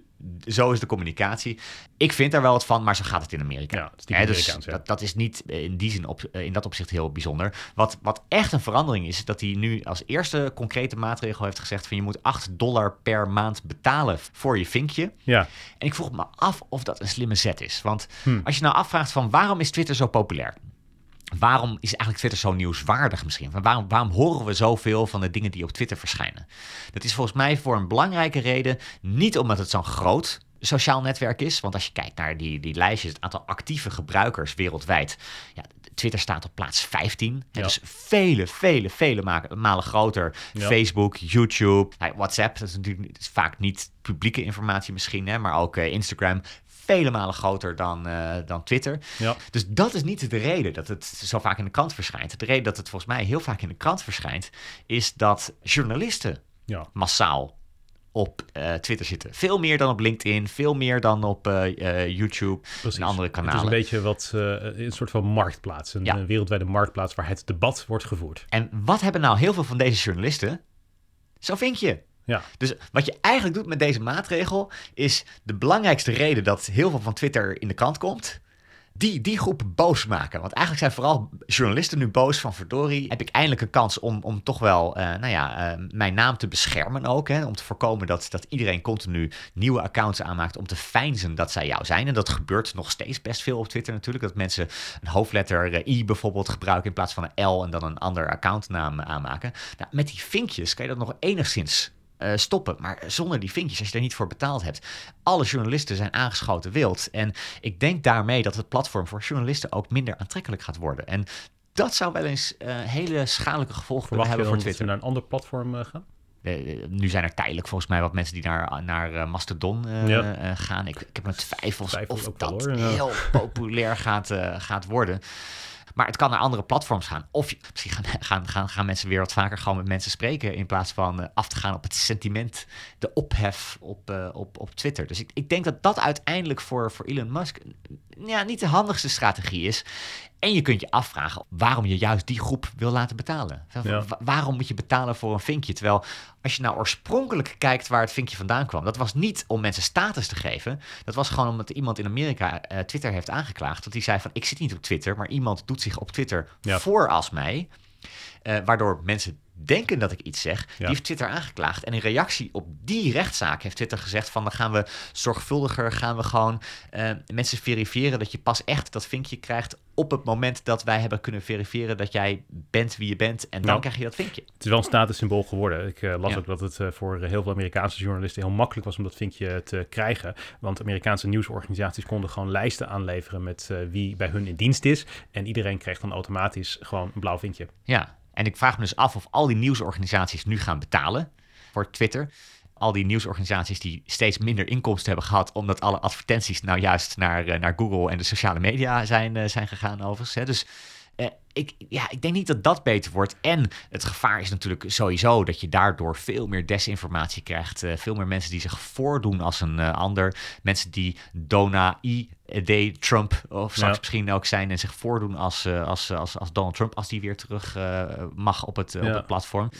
zo is de communicatie. Ik vind daar wel wat van, maar zo gaat het in Amerika. Ja, het dus ja. dat, dat is niet eh, in die zin op, eh, in dat opzicht heel bijzonder. Wat, wat echt een verandering is, is dat hij nu als eerste concrete maatregel heeft gezegd van je moet 8 dollar per maand betalen voor je vinkje. ja. En ik vroeg me af of dat een slimme zet is. Want Hm. als je nou afvraagt van waarom is Twitter zo populair? Waarom is eigenlijk Twitter zo nieuwswaardig misschien? Van waarom, waarom horen we zoveel van de dingen die op Twitter verschijnen? Dat is volgens mij voor een belangrijke reden niet omdat het zo'n groot sociaal netwerk is. Want als je kijkt naar die, die lijstjes, het aantal actieve gebruikers wereldwijd. Ja, Twitter staat op plaats 15. Hè, Ja. Dus vele, vele, vele ma- malen groter. Ja. Facebook, YouTube, nou, WhatsApp. Dat is natuurlijk vaak niet publieke informatie misschien, hè, maar ook eh, Instagram. Vele malen groter dan, eh, dan Twitter. Ja. Dus dat is niet de reden dat het zo vaak in de krant verschijnt. De reden dat het volgens mij heel vaak in de krant verschijnt, is dat journalisten Ja. massaal op eh, Twitter zitten. Veel meer dan op LinkedIn, veel meer dan op eh, YouTube Precies. en andere Het is kanalen. een beetje wat, een soort van marktplaats. Een, Ja. een wereldwijde marktplaats waar het debat wordt gevoerd. En wat hebben nou heel veel van deze journalisten? Zo vind je. Ja, Dus wat je eigenlijk doet met deze maatregel is de belangrijkste reden dat heel veel van Twitter in de krant komt. Die, die groep boos maken. Want eigenlijk zijn vooral journalisten nu boos van verdorie. Heb ik eindelijk een kans om, om toch wel eh, nou ja, eh, mijn naam te beschermen ook. Hè? Om te voorkomen dat, dat iedereen continu nieuwe accounts aanmaakt om te feinzen dat zij jou zijn. En dat gebeurt nog steeds best veel op Twitter natuurlijk. Dat mensen een hoofdletter eh, I bijvoorbeeld gebruiken in plaats van een L en dan een ander accountnaam aanmaken. Nou, met die vinkjes kan je dat nog enigszins eh, stoppen. Maar zonder die vinkjes, als je daar niet voor betaald hebt. Alle journalisten zijn aangeschoten wild. En ik denk daarmee dat het platform voor journalisten ook minder aantrekkelijk gaat worden. En dat zou wel eens eh, hele schadelijke gevolgen kunnen verwacht hebben voor Twitter. ze naar een ander platform eh, gaan? Nu zijn er tijdelijk volgens mij wat mensen die naar, naar Mastodon Ja. gaan. Ik, ik heb mijn twijfels Twijfel of wel, dat ja. heel populair gaat, gaat worden. Maar het kan naar andere platforms gaan. Of misschien gaan, <laughs> gaan, gaan, gaan mensen weer wat vaker gewoon met mensen spreken. In plaats van eh, af te gaan op het sentiment, de ophef op, eh, op, op Twitter. Dus ik, ik denk dat dat uiteindelijk voor, voor Elon Musk eh, ja, niet de handigste strategie is. En je kunt je afvragen waarom je juist die groep wil laten betalen. Ja. Waarom moet je betalen voor een vinkje? Terwijl als je nou oorspronkelijk kijkt waar het vinkje vandaan kwam, dat was niet om mensen status te geven. Dat was gewoon omdat iemand in Amerika eh, Twitter heeft aangeklaagd. Dat hij zei van ik zit niet op Twitter, maar iemand doet zich op Twitter Ja. voor als mij. Eh, waardoor mensen denken dat ik iets zeg. Die heeft Twitter aangeklaagd. En in reactie op die rechtszaak heeft Twitter gezegd van dan gaan we zorgvuldiger, gaan we gewoon eh, mensen verifiëren dat je pas echt dat vinkje krijgt op het moment dat wij hebben kunnen verifiëren dat jij bent wie je bent. En dan Ja. krijg je dat vinkje. Het is wel een statussymbool geworden. Ik eh, las Ja. ook dat het eh, voor heel veel Amerikaanse journalisten heel makkelijk was om dat vinkje te krijgen. Want Amerikaanse nieuwsorganisaties konden gewoon lijsten aanleveren met wie bij hun in dienst is. En iedereen kreeg dan automatisch gewoon een blauw vinkje. Ja, en ik vraag me dus af of al die nieuwsorganisaties nu gaan betalen voor Twitter. Al die nieuwsorganisaties die steeds minder inkomsten hebben gehad, omdat alle advertenties nou juist naar, eh, naar Google en de sociale media zijn, eh, zijn gegaan overigens. Hè. Dus eh, ik, ja, ik denk niet dat dat beter wordt. En het gevaar is natuurlijk sowieso dat je daardoor veel meer desinformatie krijgt. veel meer mensen die zich voordoen als een ander. Mensen die Dona-I day Trump of straks Ja. misschien ook zijn en zich voordoen als, eh, als, als, als Donald Trump als die weer terug eh, mag op het, eh, op het platform.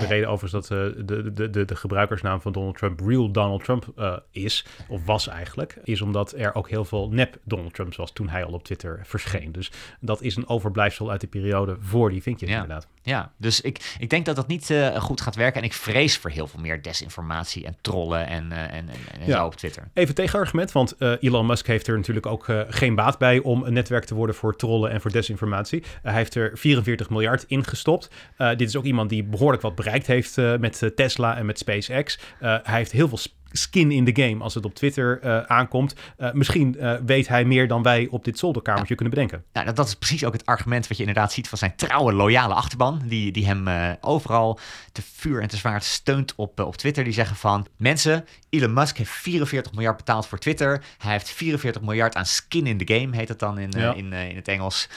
De reden overigens dat eh, de, de, de, de gebruikersnaam van Donald Trump real Donald Trump eh, is, of was eigenlijk, is omdat er ook heel veel nep Donald Trumps was toen hij al op Twitter verscheen. Dus dat is een overblijfsel uit die periode voor die vinkjes Ja. inderdaad. Ja, dus ik, ik denk dat dat niet eh, goed gaat werken. En ik vrees voor heel veel meer desinformatie en trollen en, en, en, en Ja. zo op Twitter. Even tegenargument, want Elon Musk heeft er natuurlijk ook geen baat bij om een netwerk te worden voor trollen en voor desinformatie. Hij heeft er 44 miljard in gestopt. Dit is ook iemand die behoorlijk wat bereikt heeft eh, met eh, Tesla en met SpaceX. Eh, hij heeft heel veel skin in de game als het op Twitter aankomt. Misschien weet hij meer dan wij op dit zolderkamertje kunnen bedenken. Nou, dat, dat is precies ook het argument wat je inderdaad ziet van zijn trouwe, loyale achterban. Die, die hem overal te vuur en te zwaard steunt op, op Twitter. Die zeggen van, mensen, Elon Musk heeft 44 miljard betaald voor Twitter. Hij heeft 44 miljard aan skin in the game, heet het dan in, Ja. in, in het Engels.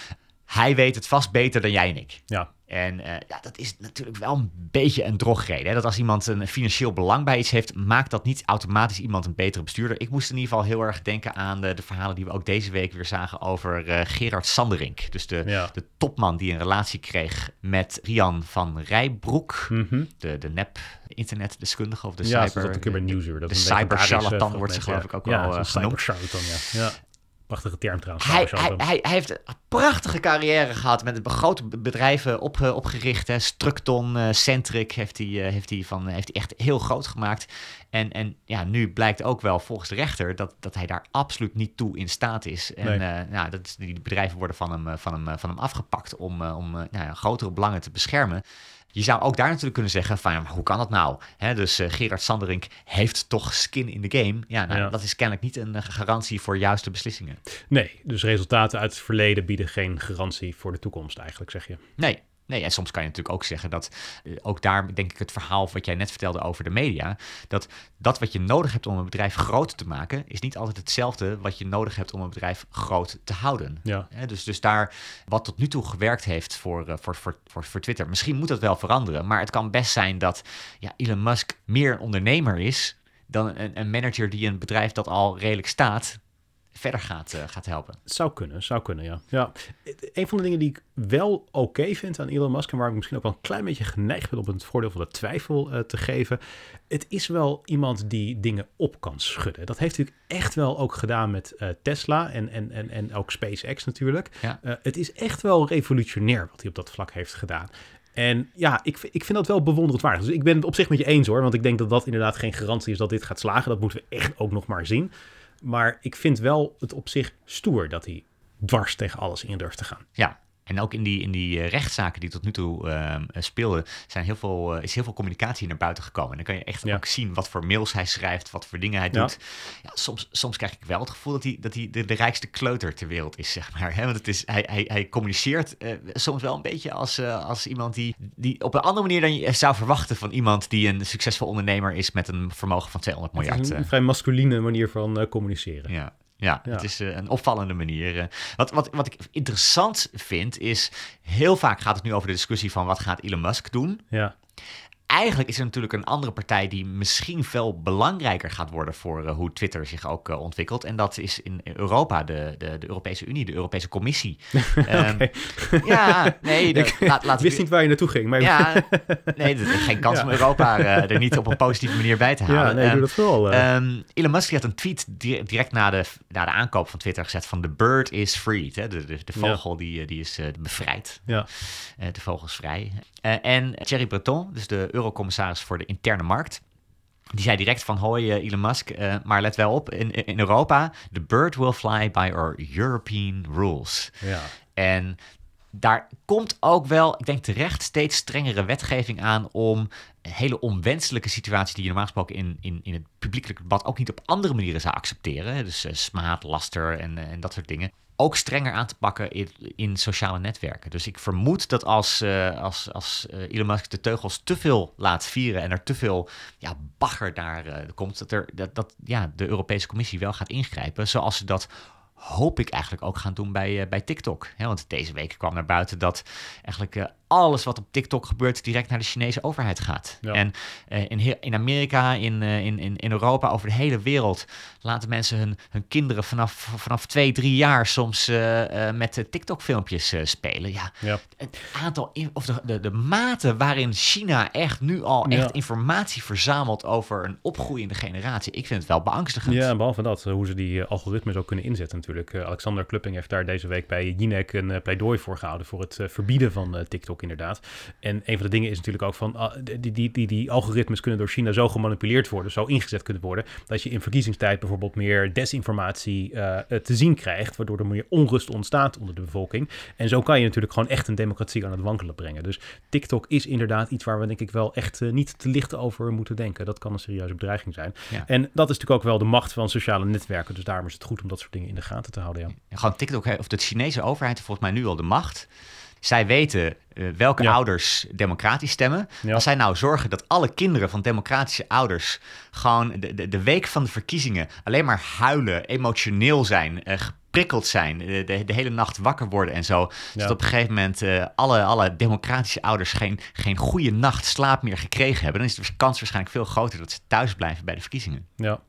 Hij weet het vast beter dan jij en ik. Ja, En eh, ja, dat is natuurlijk wel een beetje een drogreden. Hè? Dat als iemand een financieel belang bij iets heeft, maakt dat niet automatisch iemand een betere bestuurder. Ik moest in ieder geval heel erg denken aan de, de verhalen die we ook deze week weer zagen over eh, Gerard Sanderink. Dus de, Ja. de topman die een relatie kreeg met Rian van Rijbroek. Mhm. De, de nep internetdeskundige of de ja cyber... dat een keer bij Nieuwsuur. Dat de legendarische cybercharlatan wordt ze geloof ik ja. ook wel, Ja, eh, genoemd. ja. Prachtige term trouwens. Hij, hij, hij, hij heeft een prachtige carrière gehad met grote bedrijven op, eh, opgericht. Hè. Structon, eh, Centric heeft hij, eh, heeft, hij van, heeft hij echt heel groot gemaakt. En, en ja, nu blijkt ook wel volgens de rechter dat, dat hij daar absoluut niet toe in staat is. En Nee. nou, dat die bedrijven worden van hem, van hem, van hem afgepakt om, om nou ja, grotere belangen te beschermen. Je zou ook daar natuurlijk kunnen zeggen van, ja, maar hoe kan dat nou? Hè, dus eh, Gerard Sanderink heeft toch skin in the game. Ja, nou, Ja. dat is kennelijk niet een eh, garantie voor juiste beslissingen. Nee, dus resultaten uit het verleden bieden geen garantie voor de toekomst eigenlijk, zeg je. Nee. Nee, en soms kan je natuurlijk ook zeggen dat eh, ook daar denk ik het verhaal wat jij net vertelde over de media, dat dat wat je nodig hebt om een bedrijf groot te maken, is niet altijd hetzelfde wat je nodig hebt om een bedrijf groot te houden. Ja. Dus, dus daar, wat tot nu toe gewerkt heeft voor, eh, voor, voor, voor, voor Twitter, misschien moet dat wel veranderen, maar het kan best zijn dat ja, Elon Musk meer een ondernemer is dan een, een manager die een bedrijf dat al redelijk staat verder gaat, eh, gaat helpen. Zou kunnen, zou kunnen, ja. ja. Een van de dingen die ik wel oké vind aan Elon Musk... en waar ik misschien ook wel een klein beetje geneigd ben... om het voordeel van de twijfel eh, te geven... het is wel iemand die dingen op kan schudden. Dat heeft hij natuurlijk echt wel ook gedaan met eh, Tesla... En, en, en, en ook SpaceX natuurlijk. Ja. Het is echt wel revolutionair wat hij op dat vlak heeft gedaan. En ja, ik, ik vind dat wel bewonderenswaardig. Dus ik ben het op zich met je eens hoor. Want ik denk dat dat inderdaad geen garantie is dat dit gaat slagen. Dat moeten we echt ook nog maar zien. Maar ik vind wel het op zich stoer dat hij dwars tegen alles in durft te gaan. Ja, en ook in die, in die eh, rechtszaken die tot nu toe ehm, eh, speelden, zijn heel veel, eh, is heel veel communicatie naar buiten gekomen. En dan kan je echt Ja. ook zien wat voor mails hij schrijft, wat voor dingen hij doet. Ja, soms, soms krijg ik wel het gevoel dat hij, dat hij de, de rijkste kleuter ter wereld is, zeg maar. Hè? Want het is, hij, hij, hij communiceert soms wel een beetje als, als iemand die, die op een andere manier dan je zou verwachten van iemand die een succesvol ondernemer is met een vermogen van 200 Het miljard. is eh. een vrij masculine manier van communiceren. Ja, ja, Ja. het is eh, een opvallende manier. eh. Wat, wat, wat ik interessant vind is, heel vaak gaat het nu over de discussie van wat gaat Elon Musk doen. Ja, Eigenlijk is er natuurlijk een andere partij die misschien veel belangrijker gaat worden voor eh, hoe Twitter zich ook eh, ontwikkelt. En dat is in Europa de, de, de Europese Unie, de Europese Commissie. <laughs> Ehm. Ja, nee, de, <laughs> ik laat, laat wist niet waar je naartoe ging. Maar Ja, <laughs> nee, er is geen kans Ja. om Europa eh, er niet op een positieve manier bij te halen. ja nee, Ehm, doe dat vooral. eh. Ehm, Elon Musk had een tweet di- direct na de, na de aankoop van Twitter gezet van the bird is freed. Hè? De, de, de vogel die, die is bevrijd. ja. De vogel is vrij. En Thierry Breton, dus de eurocommissaris voor de interne markt... Die zei direct van, hoi eh, Elon Musk, eh, maar let wel op, in, in Europa, the bird will fly by our European rules. ja. En daar komt ook wel, ik denk terecht, steeds strengere wetgeving aan om hele onwenselijke situaties die je normaal gesproken in, in, in het publiekelijk debat ook niet op andere manieren zou accepteren. Dus eh, smaad, laster en, en dat soort dingen. Ook strenger aan te pakken in, in sociale netwerken. Dus ik vermoed dat als, eh, als, als eh, Elon Musk de teugels te veel laat vieren en er te veel ja, bagger daar eh, komt, dat, er, dat, dat ja, de Europese Commissie wel gaat ingrijpen. Zoals ze dat hoop ik eigenlijk ook gaan doen bij, bij TikTok. want deze week kwam naar buiten dat eigenlijk alles wat op TikTok gebeurt direct naar de Chinese overheid gaat. En in, in Amerika, in, in, in Europa, over de hele wereld laten mensen hun, hun kinderen vanaf, vanaf twee, drie jaar soms met TikTok-filmpjes spelen. Ja, ja, het aantal, of de, de, de mate waarin China echt nu al echt informatie verzamelt over een opgroeiende generatie. Ik vind het wel beangstigend. Ja, en behalve dat, hoe ze die algoritmes ook kunnen inzetten natuurlijk. Alexander Klupping heeft daar deze week bij Jinek een pleidooi voor gehouden voor het verbieden van TikTok inderdaad. En een van de dingen is natuurlijk ook van, ah, die, die, die, die algoritmes kunnen door China zo gemanipuleerd worden, zo ingezet kunnen worden, dat je in verkiezingstijd bijvoorbeeld meer desinformatie te zien krijgt, waardoor er meer onrust ontstaat onder de bevolking. En zo kan je natuurlijk gewoon echt een democratie aan het wankelen brengen. Dus TikTok is inderdaad iets waar we denk ik wel echt niet te licht over moeten denken. Dat kan een serieuze bedreiging zijn. En dat is natuurlijk ook wel de macht van sociale netwerken. Dus daarom is het goed om dat soort dingen in de gaten te houden. Ja. Gewoon TikTok, of de Chinese overheid heeft volgens mij nu al de macht. Zij weten uh, welke ouders democratisch stemmen. Als zij nou zorgen dat alle kinderen van democratische ouders gewoon de, de, de week van de verkiezingen alleen maar huilen, emotioneel zijn, uh, geprikkeld zijn, de, de, hele nacht wakker worden en zo. Dat op een gegeven moment uh, alle, alle democratische ouders geen, geen goede nacht slaap meer gekregen hebben. Dan is de kans waarschijnlijk veel groter dat ze thuis blijven bij de verkiezingen. Ja,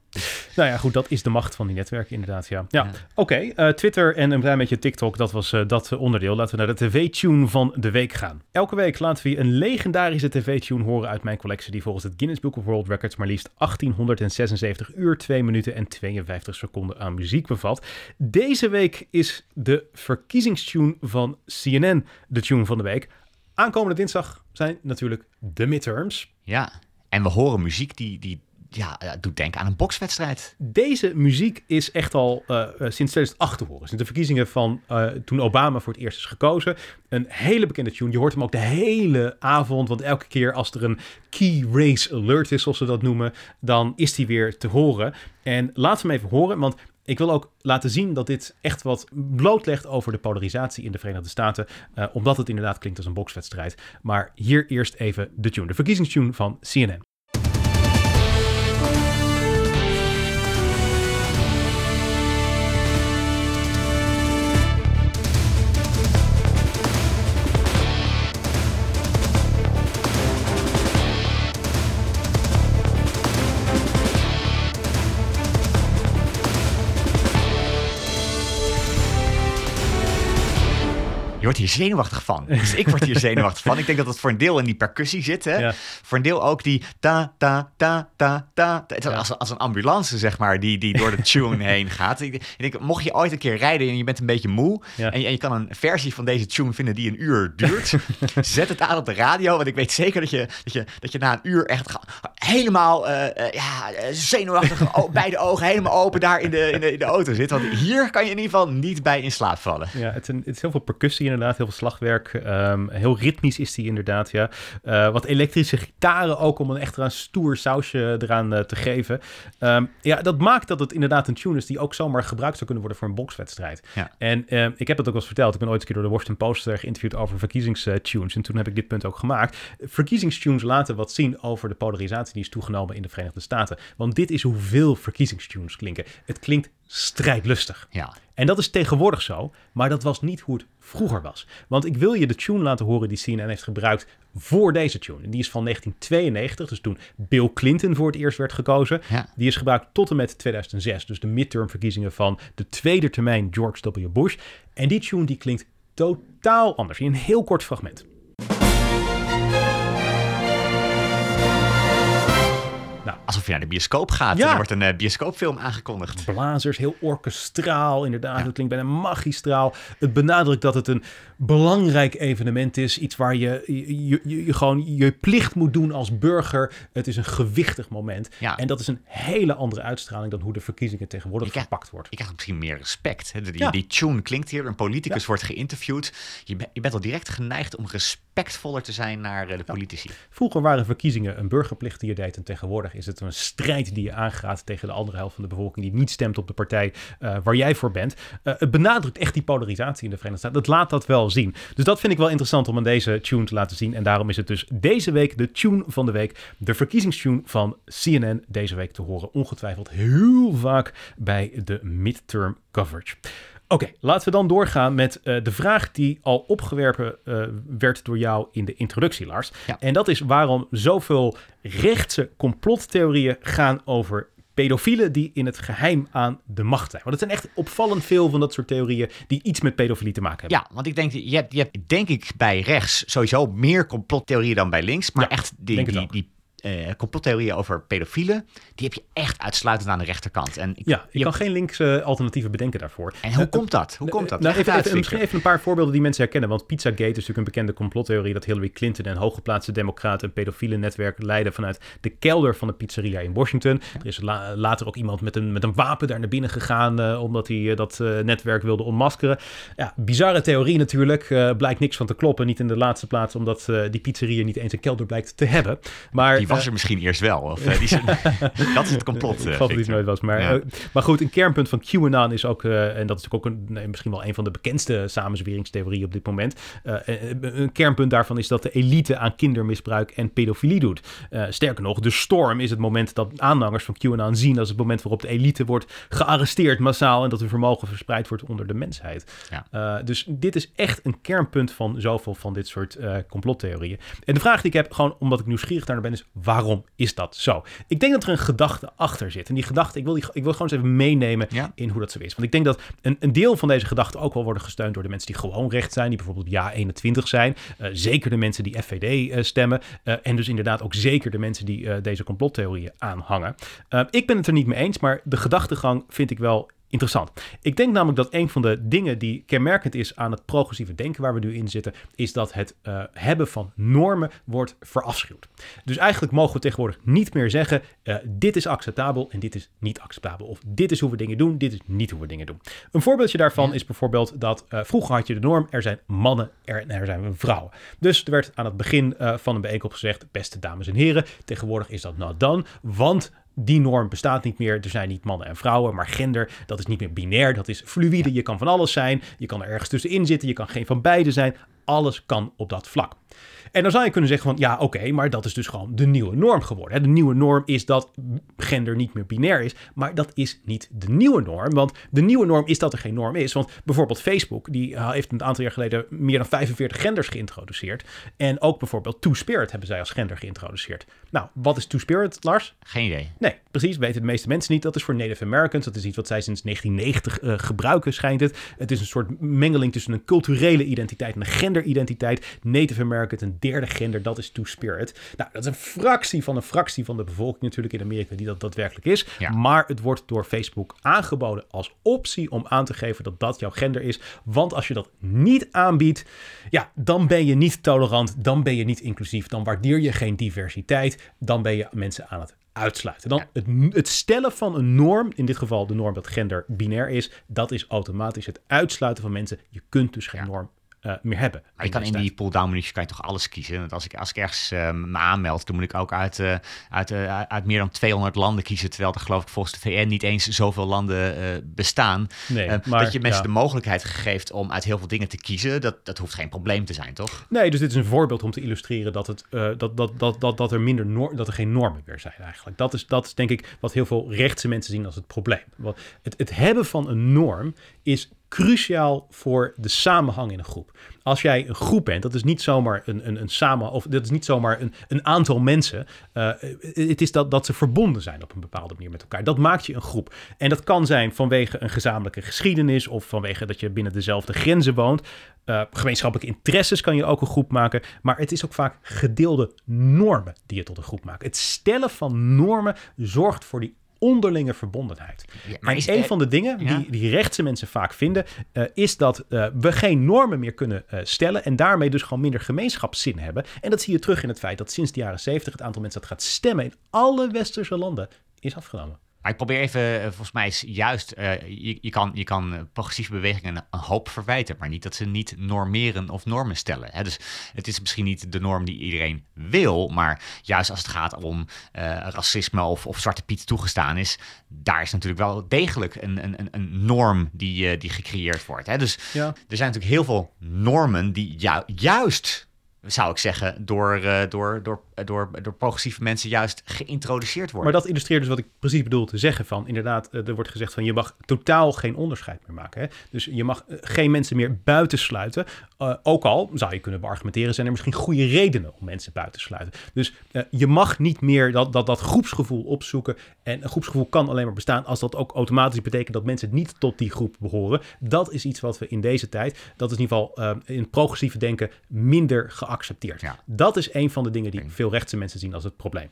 nou ja, goed, dat is de macht van die netwerken inderdaad, ja. Ja, oké. Eh, Twitter en een klein beetje TikTok, dat was uh, dat onderdeel. Laten we naar de tv-tune van de week gaan. Elke week laten we je een legendarische tv-tune horen uit mijn collectie... die volgens het Guinness Book of World Records maar liefst 1876 uur, 2 minuten en 52 seconden aan muziek bevat. Deze week is de verkiezingstune van CNN de tune van de week. Aankomende dinsdag zijn natuurlijk de midterms. Ja, en we horen muziek die... die ja, doet denken aan een bokswedstrijd. Deze muziek is echt al uh, sinds 2008 te horen. Sinds de verkiezingen van toen Obama voor het eerst is gekozen. Een hele bekende tune. Je hoort hem ook de hele avond. Want elke keer als er een key race alert is, zoals ze dat noemen, dan is die weer te horen. En we hem even horen, want ik wil ook laten zien dat dit echt wat blootlegt over de polarisatie in de Verenigde Staten. Omdat het inderdaad klinkt als een bokswedstrijd. Maar hier eerst even de tune. De verkiezingstune van CNN. Wordt hier zenuwachtig van. <laughs> Dus ik word hier zenuwachtig van. Ik denk dat het voor een deel in die percussie zit. Hè? Voor een deel ook die ta ta ta ta ta. Als, als een ambulance, zeg maar, die, die door de <laughs> tune heen gaat. Ik, ik, denk, mocht je ooit een keer rijden en je bent een beetje moe... En, je, en je kan een versie van deze tune vinden die een uur duurt... <laughs> zet het aan op de radio, want ik weet zeker dat je, dat je, dat je na een uur echt helemaal uh, ja, zenuwachtig... beide ogen helemaal open daar in de, in, de, in de auto zit. Want hier kan je in ieder geval niet bij in slaap vallen. Ja, het is, een, het is heel veel percussie inderdaad heel veel slagwerk. Um, heel ritmisch is die inderdaad, ja. Uh, wat elektrische gitaren ook om een echt een stoer sausje eraan uh, te geven. Um, ja, dat maakt dat het inderdaad een tune is die ook zomaar gebruikt zou kunnen worden voor een bokswedstrijd. Ja. En um, ik heb dat ook al eens verteld. Ik ben ooit een keer door de Washington Post geïnterviewd over verkiezingstunes. En toen heb ik dit punt ook gemaakt. Verkiezingstunes laten wat zien over de polarisatie die is toegenomen in de Verenigde Staten. Want dit is hoeveel verkiezingstunes klinken. Het klinkt strijdlustig. Ja. En dat is tegenwoordig zo, maar dat was niet hoe het vroeger was. Want ik wil je de tune laten horen die CNN heeft gebruikt voor deze tune. En die is van 1992, dus toen Bill Clinton voor het eerst werd gekozen. Die is gebruikt tot en met 2006, dus de midtermverkiezingen van de tweede termijn George W. Bush. En die tune die klinkt totaal anders in een heel kort fragment. Alsof je naar de bioscoop gaat ja. er wordt een uh, bioscoopfilm aangekondigd. Blazers, heel orkestraal, inderdaad. Het klinkt bijna magistraal. Het benadrukt dat het een belangrijk evenement is. Iets waar je, je, je, je gewoon je plicht moet doen als burger. Het is een gewichtig moment. Ja. En dat is een hele andere uitstraling dan hoe de verkiezingen tegenwoordig verpakt wordt. Ik krijg misschien meer respect. Hè? Die, die tune klinkt hier. Een politicus wordt geïnterviewd. Je, je bent al direct geneigd om respectvoller te zijn naar uh, de politici. Vroeger waren verkiezingen een burgerplicht die je deed. En tegenwoordig is het van strijd die je aangaat tegen de andere helft van de bevolking die niet stemt op de partij uh, waar jij voor bent. Uh, het benadrukt echt die polarisatie in de Verenigde Staten. Dat laat dat wel zien. Dus dat vind ik wel interessant om aan deze tune te laten zien. En daarom is het dus deze week de tune van de week. De verkiezingstune van CNN deze week te horen. Ongetwijfeld heel vaak bij de midterm coverage. Oké, laten we dan doorgaan met uh, de vraag die al opgewerpen uh, werd door jou in de introductie, Lars. Ja. En dat is waarom zoveel rechtse complottheorieën gaan over pedofielen die in het geheim aan de macht zijn. Want het zijn echt opvallend veel van dat soort theorieën die iets met pedofilie te maken hebben. Ja, want ik denk, je hebt, je hebt denk ik bij rechts sowieso meer complottheorieën dan bij links. Maar Ja, echt die, die eh, complottheorieën over pedofielen, die heb je echt uitsluitend aan de rechterkant. En, ik- Ja, je je- kan geen linkse alternatieven bedenken daarvoor. en hoe Eh, komt dat? Hoe komt dat? Nou, even, misschien even een paar voorbeelden die mensen herkennen. Want Pizzagate is natuurlijk een bekende complottheorie dat Hillary Clinton en hooggeplaatste democraten een pedofiele netwerk leiden vanuit de kelder van de pizzeria in Washington. Er is la- later ook iemand met een, met een wapen daar naar binnen gegaan eh, omdat hij eh, dat eh, netwerk wilde ontmaskeren. Ja, bizarre theorie natuurlijk. Eh, blijkt niks van te kloppen. Niet in de laatste plaats omdat eh, die pizzeria niet eens een kelder blijkt te hebben. Maar, Die was er misschien eerst wel. Of, eh, die <laughs> dat is het complot. ik eh, nooit was. Maar, Ja. eh, maar goed, een kernpunt van QAnon is ook, en dat is ook een, misschien wel een van de bekendste samenzweringstheorieën op dit moment. Een kernpunt daarvan is dat de elite aan kindermisbruik en pedofilie doet. Sterker nog, de storm is het moment dat aanhangers van QAnon zien als het moment waarop de elite wordt gearresteerd massaal en dat hun vermogen verspreid wordt onder de mensheid. Ja. Dus dit is echt een kernpunt van zoveel van dit soort complottheorieën. En de vraag die ik heb, gewoon omdat ik nieuwsgierig naar ben, is waarom is dat zo? Ik denk dat er een gedachte achter zit. En die gedachte, ik wil, die, ik wil gewoon eens even meenemen Ja. in hoe dat zo is. Want ik denk dat een, een deel van deze gedachten ook wel worden gesteund door de mensen die gewoon recht zijn, die bijvoorbeeld ja 21 zijn. Eh, zeker de mensen die FVD eh, stemmen. Eh, en dus inderdaad ook zeker de mensen die deze complottheorieën aanhangen. Ik ben het er niet mee eens, maar de gedachtegang vind ik wel interessant. Ik denk namelijk dat een van de dingen die kenmerkend is aan het progressieve denken waar we nu in zitten, is dat het eh, hebben van normen wordt verafschuwd. Dus eigenlijk mogen we tegenwoordig niet meer zeggen, eh, dit is acceptabel en dit is niet acceptabel. Of dit is hoe we dingen doen, dit is niet hoe we dingen doen. Een voorbeeldje daarvan is bijvoorbeeld dat eh, vroeger had je de norm, er zijn mannen en er zijn vrouwen. Dus er werd aan het begin van een bijeenkomst gezegd, beste dames en heren, tegenwoordig is dat not done, want die norm bestaat niet meer. Er zijn niet mannen en vrouwen, maar gender, dat is niet meer binair. Dat is fluïde. Je kan van alles zijn. Je kan er ergens tussenin zitten. Je kan geen van beide zijn. Alles kan op dat vlak. En dan zou je kunnen zeggen van, ja, oké, maar dat is dus gewoon de nieuwe norm geworden. De nieuwe norm is dat gender niet meer binair is, maar dat is niet de nieuwe norm. Want de nieuwe norm is dat er geen norm is. Want bijvoorbeeld Facebook, die eh, heeft een aantal jaar geleden meer dan 45 genders geïntroduceerd. En ook bijvoorbeeld Two-Spirit hebben zij als gender geïntroduceerd. Nou, wat is Two-Spirit, Lars? Geen idee. Nee, precies. Weten de meeste mensen niet. Dat is voor Native Americans. Dat is iets wat zij sinds 1990 eh, gebruiken, schijnt het. Het is een soort mengeling tussen een culturele identiteit en een genderidentiteit. Native American, een derde gender, dat is Two-Spirit. Nou, dat is een fractie van een fractie van de bevolking natuurlijk in Amerika die dat daadwerkelijk is. Ja. Maar het wordt door Facebook aangeboden als optie om aan te geven dat dat jouw gender is. Want als je dat niet aanbiedt, ja, dan ben je niet tolerant, dan ben je niet inclusief, dan waardeer je geen diversiteit, dan ben je mensen aan het uitsluiten. Dan het, het stellen van een norm, in dit geval de norm dat gender binair is, dat is automatisch het uitsluiten van mensen. Je kunt dus geen Ja. norm eh, meer hebben. Maar je kan in die pull-down menus kan je toch alles kiezen. Want als ik, als ik ergens eh, me aanmeld, dan moet ik ook uit, eh, uit, uit meer dan 200 landen kiezen. Terwijl er geloof ik volgens de VN niet eens zoveel landen bestaan. Nee, maar, dat je mensen ja. de mogelijkheid geeft om uit heel veel dingen te kiezen, dat, dat hoeft geen probleem te zijn, toch? Nee, dus dit is een voorbeeld om te illustreren dat, het, dat, dat, dat, dat, dat er minder nor- dat er geen normen meer zijn eigenlijk. Dat is, dat is denk ik wat heel veel rechtse mensen zien als het probleem. Want het, het hebben van een norm is cruciaal voor de samenhang in een groep. Als jij een groep bent, dat is niet zomaar een, een, een samen, of dat is niet zomaar een, een aantal mensen. Eh, het is dat, dat ze verbonden zijn op een bepaalde manier met elkaar. Dat maakt je een groep. En dat kan zijn vanwege een gezamenlijke geschiedenis of vanwege dat je binnen dezelfde grenzen woont. Eh, gemeenschappelijke interesses kan je ook een groep maken. Maar het is ook vaak gedeelde normen die je tot een groep maken. Het stellen van normen zorgt voor die onderlinge verbondenheid. Ja, Maar is- een van de dingen ja. die, die rechtse mensen vaak vinden, eh, is dat eh, we geen normen meer kunnen eh, stellen en daarmee dus gewoon minder gemeenschapszin hebben. En dat zie je terug in het feit dat sinds de jaren 70 het aantal mensen dat gaat stemmen in alle westerse landen is afgenomen. Maar ik probeer even, eh, volgens mij is juist, eh, je, je, kan, je kan eh, progressieve bewegingen een, een hoop verwijten, maar niet dat ze niet normeren of normen stellen. Hè? Dus het is misschien niet de norm die iedereen wil, maar juist als het gaat om racisme of, of Zwarte Piet toegestaan is, daar is natuurlijk wel degelijk een, een, een- een norm die, die gecreëerd wordt. Hè? Dus Ja. er zijn natuurlijk heel veel normen die ju- juist, zou ik zeggen, door, eh, door, door, door, door progressieve mensen juist geïntroduceerd worden. Maar dat illustreert dus wat ik precies bedoel te zeggen van, inderdaad, eh, er wordt gezegd van je mag totaal geen onderscheid meer maken. Hè? Dus je mag eh, geen mensen meer buitensluiten. Eh, ook al, zou je kunnen beargumenteren, zijn er misschien goede redenen om mensen buiten te sluiten. Dus eh, je mag niet meer dat, dat, dat groepsgevoel opzoeken. En een groepsgevoel kan alleen maar bestaan als dat ook automatisch betekent dat mensen niet tot die groep behoren. Dat is iets wat we in deze tijd, dat is in ieder geval eh, in het progressieve denken, minder geaccepteerd. Ja. Dat is een van de dingen die veel rechtse mensen zien als het probleem.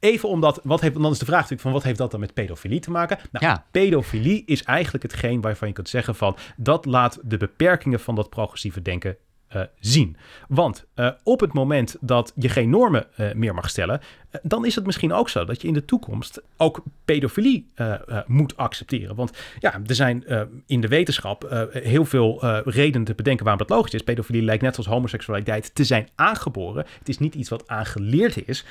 Even omdat, wat heeft, dan is de vraag natuurlijk van wat heeft dat dan met pedofilie te maken? Nou, Ja. pedofilie is eigenlijk hetgeen waarvan je kunt zeggen van dat laat de beperkingen van dat progressieve denken eh, zien. Want eh, op het moment dat je geen normen eh, meer mag stellen, dan is het misschien ook zo dat je in de toekomst ook pedofilie moet accepteren. Want ja, er zijn in de wetenschap heel veel redenen te bedenken waarom dat logisch is. Pedofilie lijkt net als homoseksualiteit te zijn aangeboren. Het is niet iets wat aangeleerd is.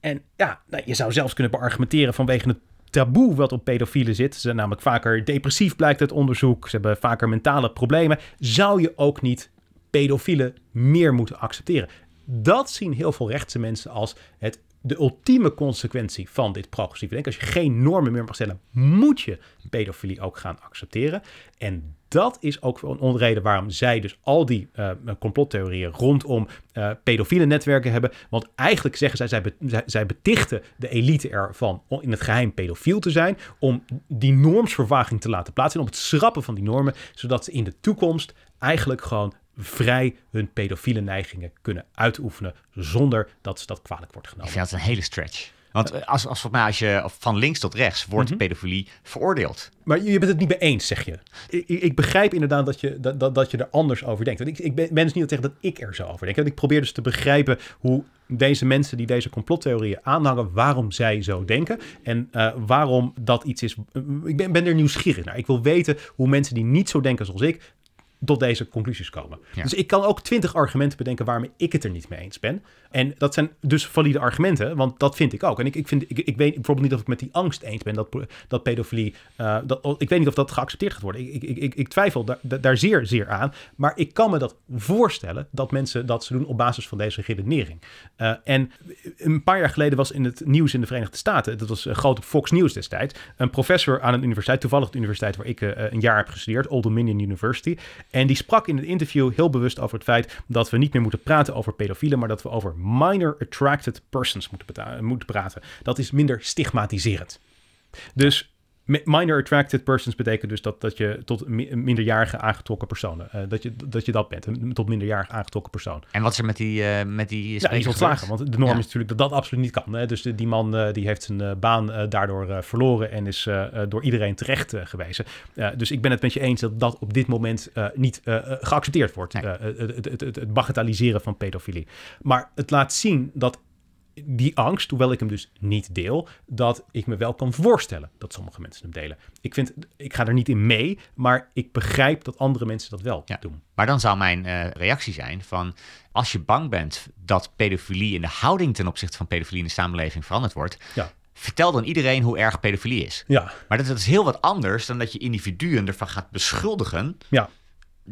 En ja, nou, je zou zelfs kunnen beargumenteren vanwege het taboe wat op pedofielen zit. Ze zijn namelijk vaker depressief, blijkt uit onderzoek. Ze hebben vaker mentale problemen. Zou je ook niet pedofielen meer moeten accepteren? Dat zien heel veel rechtse mensen als het, de ultieme consequentie van dit progressieve denken. Als je geen normen meer mag stellen, moet je pedofilie ook gaan accepteren. En dat is ook een onreden waarom zij dus al die eh, complottheorieën rondom eh, pedofiele netwerken hebben. Want eigenlijk zeggen zij, zij, zij betichten de elite ervan om in het geheim pedofiel te zijn. Om die normsvervaging te laten plaatsvinden. Om het schrappen van die normen. Zodat ze in de toekomst eigenlijk gewoon vrij hun pedofiele neigingen kunnen uitoefenen. Zonder dat ze dat kwalijk wordt Ik genomen. vind dat een hele stretch. Want eh, als, als, mij als je van links tot rechts wordt Mhm. pedofilie veroordeeld. Maar je bent het niet mee eens, zeg je. Ik, ik begrijp inderdaad dat je, dat, dat, dat je er anders over denkt. Want ik, ik ben, ben dus niet zeggen dat ik er zo over denk. Want ik probeer dus te begrijpen hoe deze mensen die deze complottheorieën aanhangen, waarom zij zo denken. En eh, waarom dat iets is. Ik ben, ben er nieuwsgierig naar. Ik wil weten hoe mensen die niet zo denken zoals ik, tot deze conclusies komen. Ja. Dus ik kan ook twintig argumenten bedenken waarmee ik het er niet mee eens ben. En dat zijn dus valide argumenten, want dat vind ik ook. En ik, ik, vind, ik, ik weet bijvoorbeeld niet of ik met die angst eens ben dat, dat pedofilie... eh, dat, ik weet niet of dat geaccepteerd gaat worden. Ik, ik, ik, ik twijfel daar, daar- zeer, zeer aan. Maar ik kan me dat voorstellen dat mensen dat ze doen op basis van deze redenering. Eh, en een paar jaar geleden was in het nieuws in de Verenigde Staten... dat was eh, groot op Fox News destijds... een professor aan een universiteit, toevallig de universiteit waar ik een jaar heb gestudeerd... Old Dominion University... En die sprak in het interview heel bewust over het feit dat we niet meer moeten praten over pedofielen, maar dat we over minor attracted persons moeten, beta- moeten praten. Dat is minder stigmatiserend. Dus minor attracted persons betekent dus dat, dat je tot mi- minderjarige aangetrokken personen, eh, dat, je, dat je dat bent, een tot minderjarige aangetrokken persoon. En wat is er met die, eh met die Ja, die is ontslagen, want de norm Ja. is natuurlijk dat dat absoluut niet kan. Hè? Dus de- die man eh, die heeft zijn baan daardoor verloren en is door iedereen terecht gewezen. Dus ik ben het met je eens dat dat op dit moment niet geaccepteerd wordt. Nee. Het, het, het, het bagatelliseren van pedofilie. Maar het laat zien dat die angst, hoewel ik hem dus niet deel, dat ik me wel kan voorstellen dat sommige mensen hem delen. Ik, vind, ik ga er niet in mee, maar ik begrijp dat andere mensen dat wel Ja. doen. Maar dan zou mijn eh, reactie zijn van... als je bang bent dat pedofilie in de houding ten opzichte van pedofilie in de samenleving veranderd wordt... Ja. vertel dan iedereen hoe erg pedofilie is. Ja, Maar dat, dat is heel wat anders dan dat je individuen ervan gaat beschuldigen ja.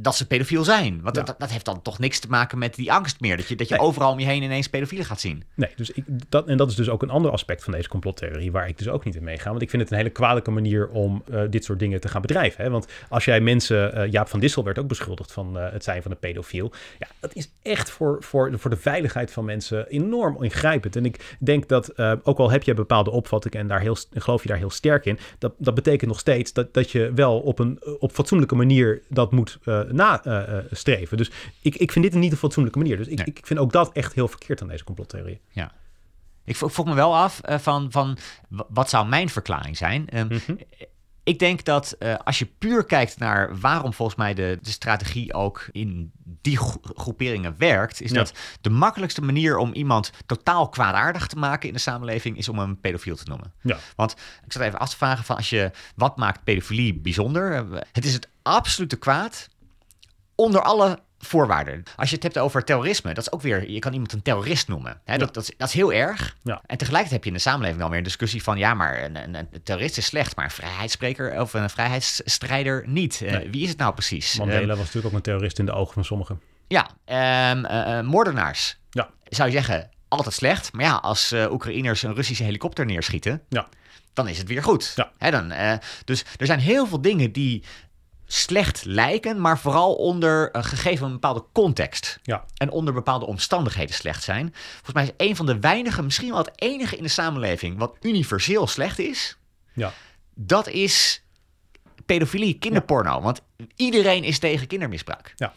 Dat ze pedofiel zijn. Want Ja. dat, dat heeft dan toch niks te maken met die angst meer. Dat je, dat je Nee. overal om je heen ineens pedofielen gaat zien. Nee, dus ik, dat, en dat is dus ook een ander aspect van deze complottheorie, waar ik dus ook niet in meega. Want ik vind het een hele kwalijke manier om eh, dit soort dingen te gaan bedrijven. Hè? Want als jij mensen, eh, Jaap van Dissel werd ook beschuldigd van eh, het zijn van een pedofiel. Ja, dat is echt voor, voor, voor de veiligheid van mensen enorm ingrijpend. En ik denk dat, ook al heb je bepaalde opvattingen en daar heel, geloof je daar heel sterk in, dat, dat betekent nog steeds dat, dat je wel op een op fatsoenlijke manier dat moet nastreven. dus ik, ik vind dit niet een fatsoenlijke manier. Dus ik, Nee. ik vind ook dat echt heel verkeerd aan deze complottheorie. Ja. Ik vroeg me wel af eh, van, van wat zou mijn verklaring zijn? Ehm, Mhm. Ik denk dat uh, als je puur kijkt naar waarom volgens mij de, de strategie ook in die gro groeperingen werkt, is Ja. dat de makkelijkste manier om iemand totaal kwaadaardig te maken in de samenleving is om hem pedofiel te noemen. Ja. Want ik zat even af te vragen van als je wat maakt pedofilie bijzonder? Eh, Het is het absolute kwaad onder alle voorwaarden. Als je het hebt over terrorisme, dat is ook weer, je kan iemand een terrorist noemen. Hè, dat, dat, is, dat is heel erg. Ja. En tegelijkertijd heb je in de samenleving dan weer een discussie van, ja, maar een, een, een terrorist is slecht, maar een vrijheidsspreker of een vrijheidsstrijder niet. Eh, wie is het nou precies? Mandela Ehm, was natuurlijk ook een terrorist in de ogen van sommigen. ja, eh, moordenaars. Ja. Zou je zeggen, altijd slecht. Maar ja, als Oekraïners een Russische helikopter neerschieten, Ja. dan is het weer goed. Ja. Dan, dus er zijn heel veel dingen die slecht lijken, maar vooral onder een gegeven een bepaalde context. Ja. En onder bepaalde omstandigheden slecht zijn. Volgens mij is een van de weinige, misschien wel het enige in de samenleving wat universeel slecht is. Ja. Dat is pedofilie, kinderporno. Want iedereen is tegen kindermisbruik. Ja.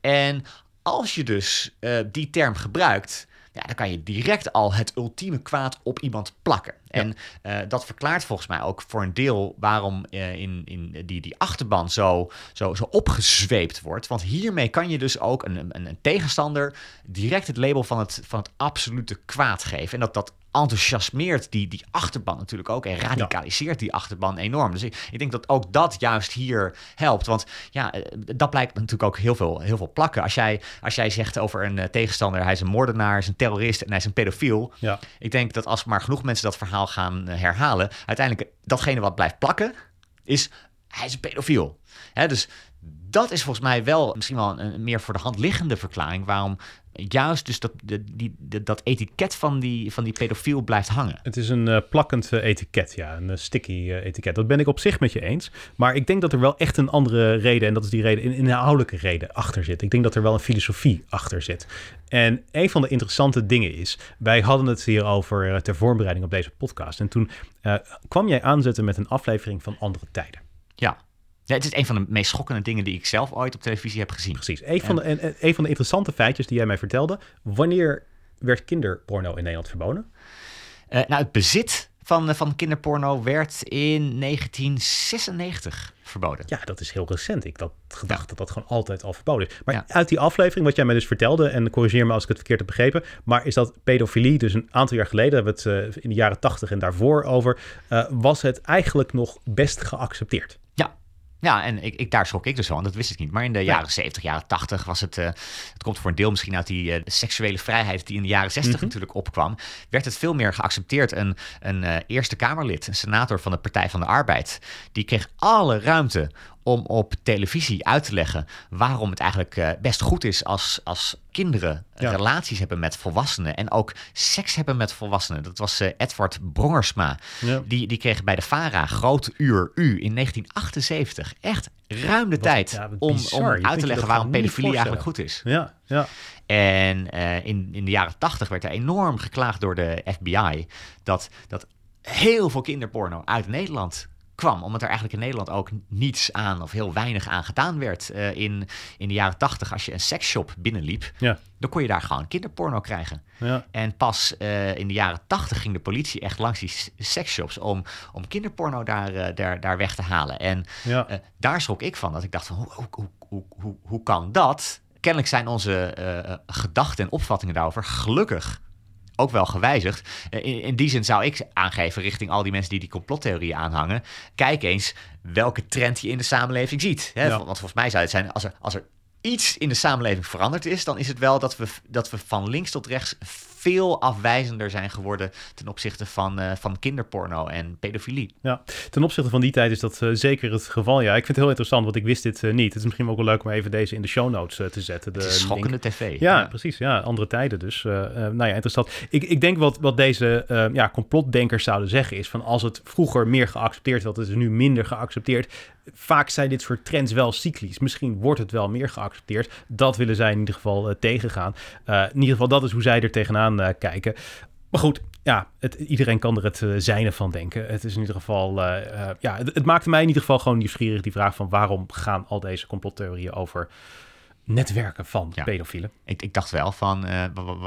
En als je dus eh, die term gebruikt, ja, dan kan je direct al het ultieme kwaad op iemand plakken. En eh, dat verklaart volgens mij ook voor een deel waarom eh, in, in die, die achterban zo, zo, zo opgezweept wordt. Want hiermee kan je dus ook een, een, een tegenstander direct het label van het, van het absolute kwaad geven. En dat, dat enthousiasmeert die, die achterban natuurlijk ook en radicaliseert die achterban enorm. Dus ik, ik denk dat ook dat juist hier helpt. Want ja, eh, dat blijkt natuurlijk ook heel veel, heel veel plakken. Als jij, als jij zegt over een eh, tegenstander, hij is een moordenaar, hij is een terrorist en hij is een pedofiel. Ja. Ik denk dat als maar genoeg mensen dat verhaal gaan eh, herhalen, uiteindelijk datgene wat blijft plakken, is hij is een pedofiel. Hè, dus dat is volgens mij wel misschien wel een, een meer voor de hand liggende verklaring waarom juist dus dat, die, dat etiket van die, van die pedofiel blijft hangen. Het is een eh, plakkend eh, etiket, ja, een eh, sticky etiket. Dat ben ik op zich met je eens. Maar ik denk dat er wel echt een andere reden, en dat is die reden, een inhoudelijke reden achter zit. Ik denk dat er wel een filosofie achter zit. En een van de interessante dingen is, wij hadden het hier over ter voorbereiding op deze podcast. En toen kwam jij aanzetten met een aflevering van Andere Tijden. Ja. Ja, het is een van de meest schokkende dingen die ik zelf ooit op televisie heb gezien. Precies. Een van, de, en, en een van de interessante feitjes die jij mij vertelde. Wanneer werd kinderporno in Nederland verboden? Eh, nou, het bezit van, eh, van kinderporno werd in 1996 verboden. Ja, dat is heel recent. Ik had gedacht dat dat gewoon altijd al verboden is. Maar Ja. uit die aflevering, wat jij mij dus vertelde, en corrigeer me als ik het verkeerd heb begrepen, maar is dat pedofilie, dus een aantal jaar geleden, hebben we het eh, in de jaren tachtig en daarvoor over, was het eigenlijk nog best geaccepteerd. Ja. Ja, en ik, ik, daar schrok ik dus van, dat wist ik niet. Maar in de jaren 70, jaren 80 was het... eh, het komt voor een deel misschien uit die eh, seksuele vrijheid... die in de jaren 60 natuurlijk opkwam... werd het veel meer geaccepteerd. Een, een eh, Eerste Kamerlid, een senator van de Partij van de Arbeid... die kreeg alle ruimte om op televisie uit te leggen... waarom het eigenlijk eh, best goed is als, als kinderen Ja. relaties hebben met volwassenen... en ook seks hebben met volwassenen. Dat was eh, Edward Brongersma. Ja. Die, die kreeg bij de VARA Groot Uur U in 1978 echt ruim de tijd ja, om, om uit te leggen waarom pedofilie eigenlijk goed is. Ja, ja. En eh, in, in de jaren 80 werd er enorm geklaagd door de FBI dat, dat heel veel kinderporno uit Nederland kwam. Omdat er eigenlijk in Nederland ook niets aan of heel weinig aan gedaan werd. Eh, in, in de jaren 80 als je een seksshop binnenliep, ja, dan kon je daar gewoon kinderporno krijgen. ja. En pas eh, in de jaren tachtig ging de politie echt langs die seksshops om, om kinderporno daar, eh, daar, daar weg te halen. En ja. daar schrok ik van, dat ik dacht van hoe, hoe, hoe, hoe, hoe, hoe kan dat? Kennelijk zijn onze gedachten en opvattingen daarover gelukkig ook wel gewijzigd. Eh, in, in die zin zou ik aangeven richting al die mensen die die complottheorieën aanhangen. Kijk eens welke trend je in de samenleving ziet. Hè? Ja. Want volgens mij zou het zijn, als er, als er iets in de samenleving veranderd is, dan is het wel dat we, dat we van links tot rechts veel afwijzender zijn geworden ten opzichte van, eh, van kinderporno en pedofilie. Ja, ten opzichte van die tijd is dat eh, zeker het geval. Ja, ik vind het heel interessant, want ik wist dit eh, niet. Het is misschien ook wel leuk om even deze in de show notes te zetten. De is link. schokkende tv. Ja, precies. Ja, andere tijden dus. Nou ja, interessant. Ik, ik denk wat, wat deze ja, complotdenkers zouden zeggen is van als het vroeger meer geaccepteerd werd, is het nu minder geaccepteerd. Vaak zijn dit soort trends wel cyclisch. Misschien wordt het wel meer geaccepteerd. Dat willen zij in ieder geval eh, tegengaan. Eh, in ieder geval, dat is hoe zij er tegenaan eh, kijken. Maar goed, ja, het, iedereen kan er het zijne van denken. Het is in ieder geval, ja, het, het maakte mij in ieder geval gewoon nieuwsgierig die vraag van waarom gaan al deze complottheorieën over netwerken van Ja. pedofielen? Ik, ik dacht wel van,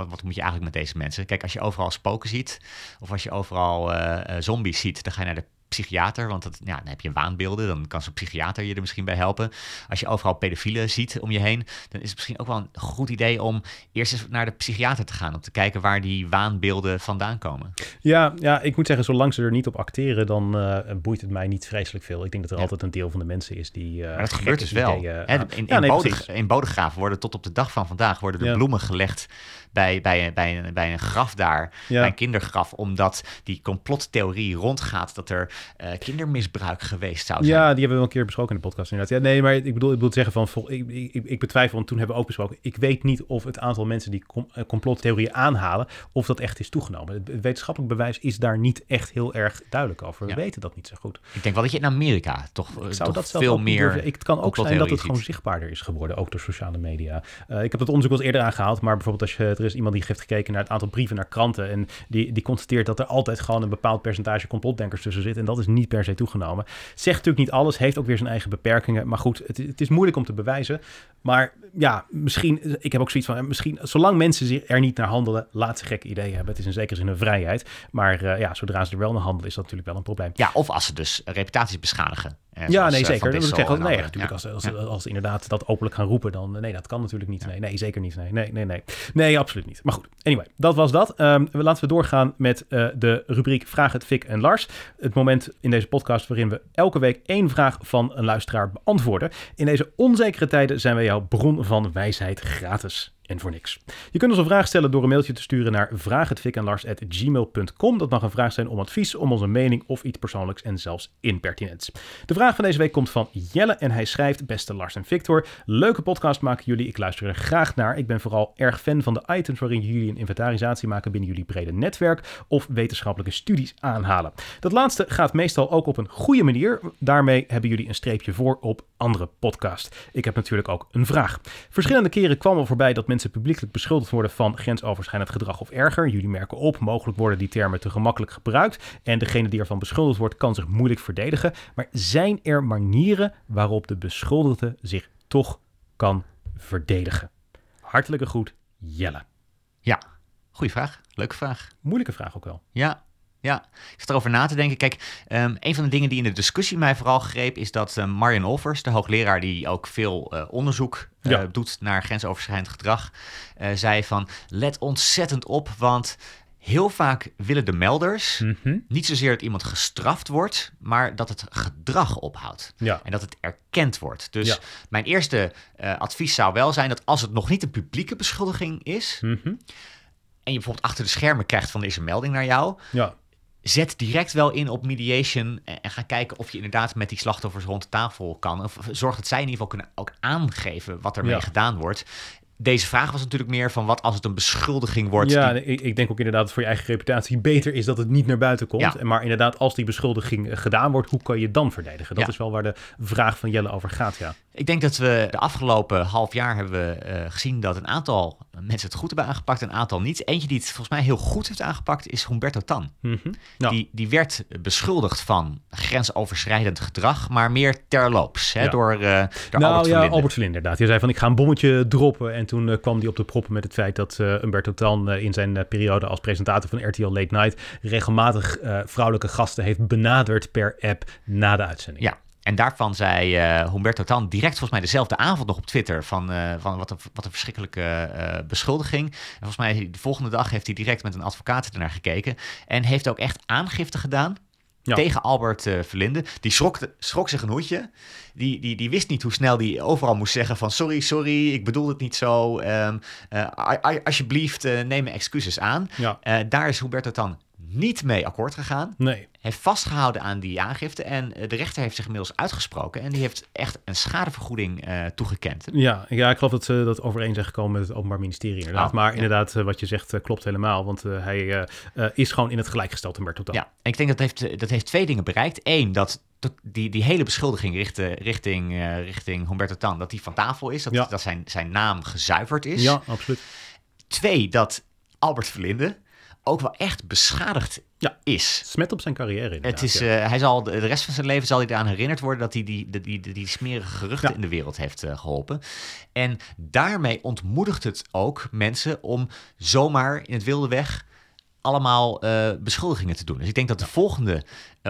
wat, moet je eigenlijk met deze mensen? Kijk, als je overal spoken ziet, of als je overal zombies ziet, dan ga je naar de psychiater, want dat, ja, dan heb je waanbeelden, dan kan zo'n psychiater je er misschien bij helpen. Als je overal pedofielen ziet om je heen, dan is het misschien ook wel een goed idee om eerst eens naar de psychiater te gaan, om te kijken waar die waanbeelden vandaan komen. Ja, ja ik moet zeggen, zolang ze er niet op acteren, dan uh, boeit het mij niet vreselijk veel. Ik denk dat er Ja. altijd een deel van de mensen is die... uh, Maar dat gebeurt dus wel. ideeën, Hè, uh, in, in, ja, nee, Bodeg- precies. in Bodegraven worden tot op de dag van vandaag worden de Ja. bloemen gelegd bij, bij, bij, een- bij een graf daar, Ja. bij een kindergraf, omdat die complottheorie rondgaat dat er eh, kindermisbruik geweest zou zijn. Ja, die hebben we een keer besproken in de podcast inderdaad. Ja, nee, maar ik bedoel, ik bedoel zeggen van, vol- ik, ik, ik betwijfel, want toen hebben we ook besproken, ik weet niet of het aantal mensen die com- eh, complottheorieën aanhalen, of dat echt is toegenomen. Het, het wetenschappelijk bewijs is daar niet echt heel erg duidelijk over. We weten dat niet zo goed. Ik denk wel dat je in Amerika toch, Ik toch zou dat zelfs veel meer... durven. Ik- Het kan ook zijn dat het gewoon zichtbaarder is geworden, ook door sociale media. Eh, ik heb dat onderzoek wel eens eerder aangehaald, maar bijvoorbeeld als je, er is iemand die heeft gekeken naar het aantal brieven naar kranten en die, die constateert dat er altijd gewoon een bepaald percentage complotdenkers tussen zit en dat is niet per se toegenomen. Zegt natuurlijk niet alles, heeft ook weer zijn eigen beperkingen, maar goed, het, het is moeilijk om te bewijzen. Maar ja, misschien, ik heb ook zoiets van, eh, misschien, zolang mensen zich er niet naar handelen, laat ze gekke ideeën hebben. Het is in zekere zin een vrijheid, maar eh, ja, zodra ze er wel naar handelen, is dat natuurlijk wel een probleem. Ja, of als ze dus reputaties beschadigen. Eh, Ja, nee, eh, zeker. Dat wil ik Dissel zeggen. en Nee, natuurlijk, Ja. als, als, als ze inderdaad dat openlijk gaan roepen, dan nee, dat kan natuurlijk niet. Nee, nee, zeker niet. Nee, nee, nee, nee. Nee, absoluut niet. Maar goed, anyway, dat was dat. We- laten we doorgaan met eh, de rubriek Vraag het Fik en Lars. Het moment in deze podcast waarin we elke week één vraag van een luisteraar beantwoorden. In deze onzekere tijden zijn wij jouw bron van wijsheid gratis. En voor niks. Je kunt ons een vraag stellen door een mailtje te sturen naar vraaghetfikenlars.gmail.com. Dat mag een vraag zijn om advies, om onze mening of iets persoonlijks en zelfs impertinents. De vraag van deze week komt van Jelle en hij schrijft: Beste Lars en Victor, leuke podcast maken jullie. Ik luister er graag naar. Ik ben vooral erg fan van de items waarin jullie een inventarisatie maken binnen jullie brede netwerk of wetenschappelijke studies aanhalen. Dat laatste gaat meestal ook op een goede manier. Daarmee hebben jullie een streepje voor op andere podcast. Ik heb natuurlijk ook een vraag. Verschillende keren kwam al voorbij dat mensen publiekelijk beschuldigd worden van grensoverschrijdend gedrag of erger. Jullie merken op, mogelijk worden die termen te gemakkelijk gebruikt en degene die ervan beschuldigd wordt kan zich moeilijk verdedigen. Maar zijn er manieren waarop de beschuldigde zich toch kan verdedigen? Hartelijke groet, Jelle. Ja, goede vraag. Leuke vraag. Moeilijke vraag ook wel. Ja, ja. Ik zat erover na te denken. Kijk, ehm, een van de dingen die in de discussie mij vooral greep... is dat eh, Marian Olvers, de hoogleraar die ook veel eh, onderzoek eh, Ja. doet... naar grensoverschrijdend gedrag, eh, zei van... let ontzettend op, want heel vaak willen de melders... Mhm. niet zozeer dat iemand gestraft wordt... maar dat het gedrag ophoudt. Ja. En dat het erkend wordt. Dus Ja. mijn eerste advies zou wel zijn... dat als het nog niet een publieke beschuldiging is... Mhm. en je bijvoorbeeld achter de schermen krijgt van er is een melding naar jou Ja. Zet direct wel in op mediation en, ga kijken of je inderdaad met die slachtoffers rond de tafel kan. Of zorg dat zij in ieder geval kunnen ook aangeven wat ermee Ja. gedaan wordt. Deze vraag was natuurlijk meer van wat als het een beschuldiging wordt. Ja, die- ik, ik denk ook inderdaad dat voor je eigen reputatie beter is dat het niet naar buiten komt. Ja. Maar inderdaad, als die beschuldiging eh, gedaan wordt, hoe kan je dan verdedigen? Dat Ja. is wel waar de vraag van Jelle over gaat, ja. Ik denk dat we de afgelopen half jaar hebben we eh, gezien dat een aantal mensen het goed hebben aangepakt, een aantal niet. Eentje die het volgens mij heel goed heeft aangepakt is Humberto Tan. Mhm. Die, die werd beschuldigd van grensoverschrijdend gedrag, maar meer terloops hè, Ja. door, eh door nou Albert ja. Albert Verlinde inderdaad. Die zei van ik ga een bommetje droppen. En toen eh, kwam hij op de proppen met het feit dat eh Umberto Tan in zijn periode als presentator van RTL Late Night regelmatig vrouwelijke gasten heeft benaderd per app na de uitzending. Ja, en daarvan zei eh Humberto Tan direct volgens mij dezelfde avond nog op Twitter van, eh, van wat, een, wat een verschrikkelijke eh, beschuldiging. En volgens mij de volgende dag heeft hij direct met een advocaat ernaar gekeken en heeft ook echt aangifte gedaan. Ja. Tegen Albert Verlinde. Die schrok, schrok zich een hoedje. Die, die, die wist niet hoe snel die overal moest zeggen van... sorry, sorry, ik bedoel het niet zo. Ehm, eh, alsjeblieft, neem mijn excuses aan. Ja. Daar is Humberto Tan niet mee akkoord gegaan Nee. heeft vastgehouden aan die aangifte. En eh, de rechter heeft zich inmiddels uitgesproken. En die heeft echt een schadevergoeding eh, toegekend. Ja, ja, ik geloof dat ze dat overeen zijn gekomen met het Openbaar Ministerie inderdaad. Oh, maar ja. inderdaad, eh, wat je zegt klopt helemaal. Want hij is gewoon in het gelijk gesteld. Ja, en ik denk dat heeft, dat heeft twee dingen bereikt. Eén, dat die, die hele beschuldiging richting, richting, richting Humberto Tan... dat die van tafel is. Dat, Ja. dat zijn, zijn naam gezuiverd is. ja absoluut. Twee, dat Albert Verlinde ook wel echt beschadigd Ja. is. Smet op zijn carrière inderdaad. Het is, ja. eh, hij zal de, rest van zijn leven zal hij eraan herinnerd worden dat hij die, die, die, die smerige geruchten Ja. in de wereld heeft eh, geholpen. En daarmee ontmoedigt het ook mensen om zomaar in het wilde weg allemaal uh, beschuldigingen te doen. Dus ik denk dat de volgende,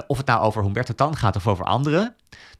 of het nou over Humberto Tan gaat of over anderen,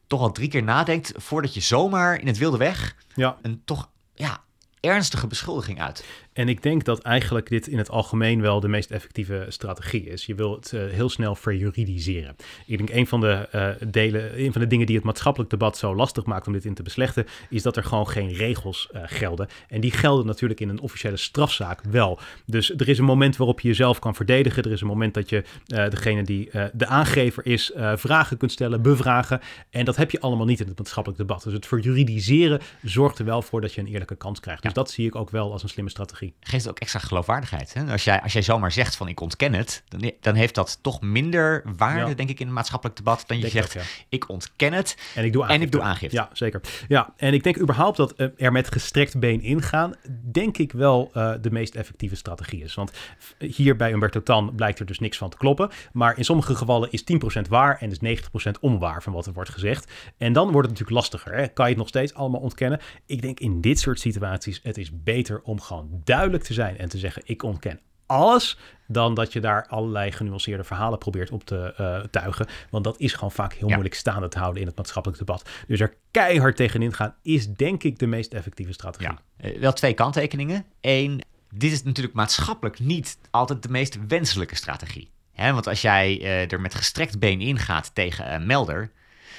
toch al drie keer nadenkt voordat je zomaar in het wilde weg ja. een toch ja, ernstige beschuldiging uit. En ik denk dat eigenlijk dit in het algemeen wel de meest effectieve strategie is. Je wil het uh, heel snel verjuridiseren. Ik denk een van de uh, delen, een van de dingen die het maatschappelijk debat zo lastig maakt om dit in te beslechten, is dat er gewoon geen regels uh, gelden. En die gelden natuurlijk in een officiële strafzaak wel. Dus er is een moment waarop je jezelf kan verdedigen. Er is een moment dat je degene die de aangever is, vragen kunt stellen, bevragen. En dat heb je allemaal niet in het maatschappelijk debat. Dus het verjuridiseren zorgt er wel voor dat je een eerlijke kans krijgt. Dus dat zie ik ook wel als een slimme strategie geeft het ook extra geloofwaardigheid. Hè? Als, jij, als jij zomaar zegt van ik ontken het, dan, dan heeft dat toch minder waarde, denk ik, in het maatschappelijk debat dan je zegt ik ontken het en ik doe aangifte. En ik doe aangifte. Ja, zeker. Ja, en ik denk überhaupt dat uh, er met gestrekt been ingaan, denk ik wel uh, de meest effectieve strategie is. Want hier bij Umberto Tan blijkt er dus niks van te kloppen. Maar in sommige gevallen is 10% waar en is 90% onwaar van wat er wordt gezegd. En dan wordt het natuurlijk lastiger. Hè? Kan je het nog steeds allemaal ontkennen? Ik denk in dit soort situaties, het is beter om gewoon duidelijk duidelijk te zijn en te zeggen: ik ontken alles, dan dat je daar allerlei genuanceerde verhalen probeert op te uh, tuigen. Want dat is gewoon vaak heel moeilijk staande te houden in het maatschappelijk debat. Dus er keihard tegenin gaan is denk ik de meest effectieve strategie. Ja. Uh, wel twee kanttekeningen. Eén, dit is natuurlijk maatschappelijk niet altijd de meest wenselijke strategie. Hè? Want als jij uh, er met gestrekt been ingaat tegen een melder,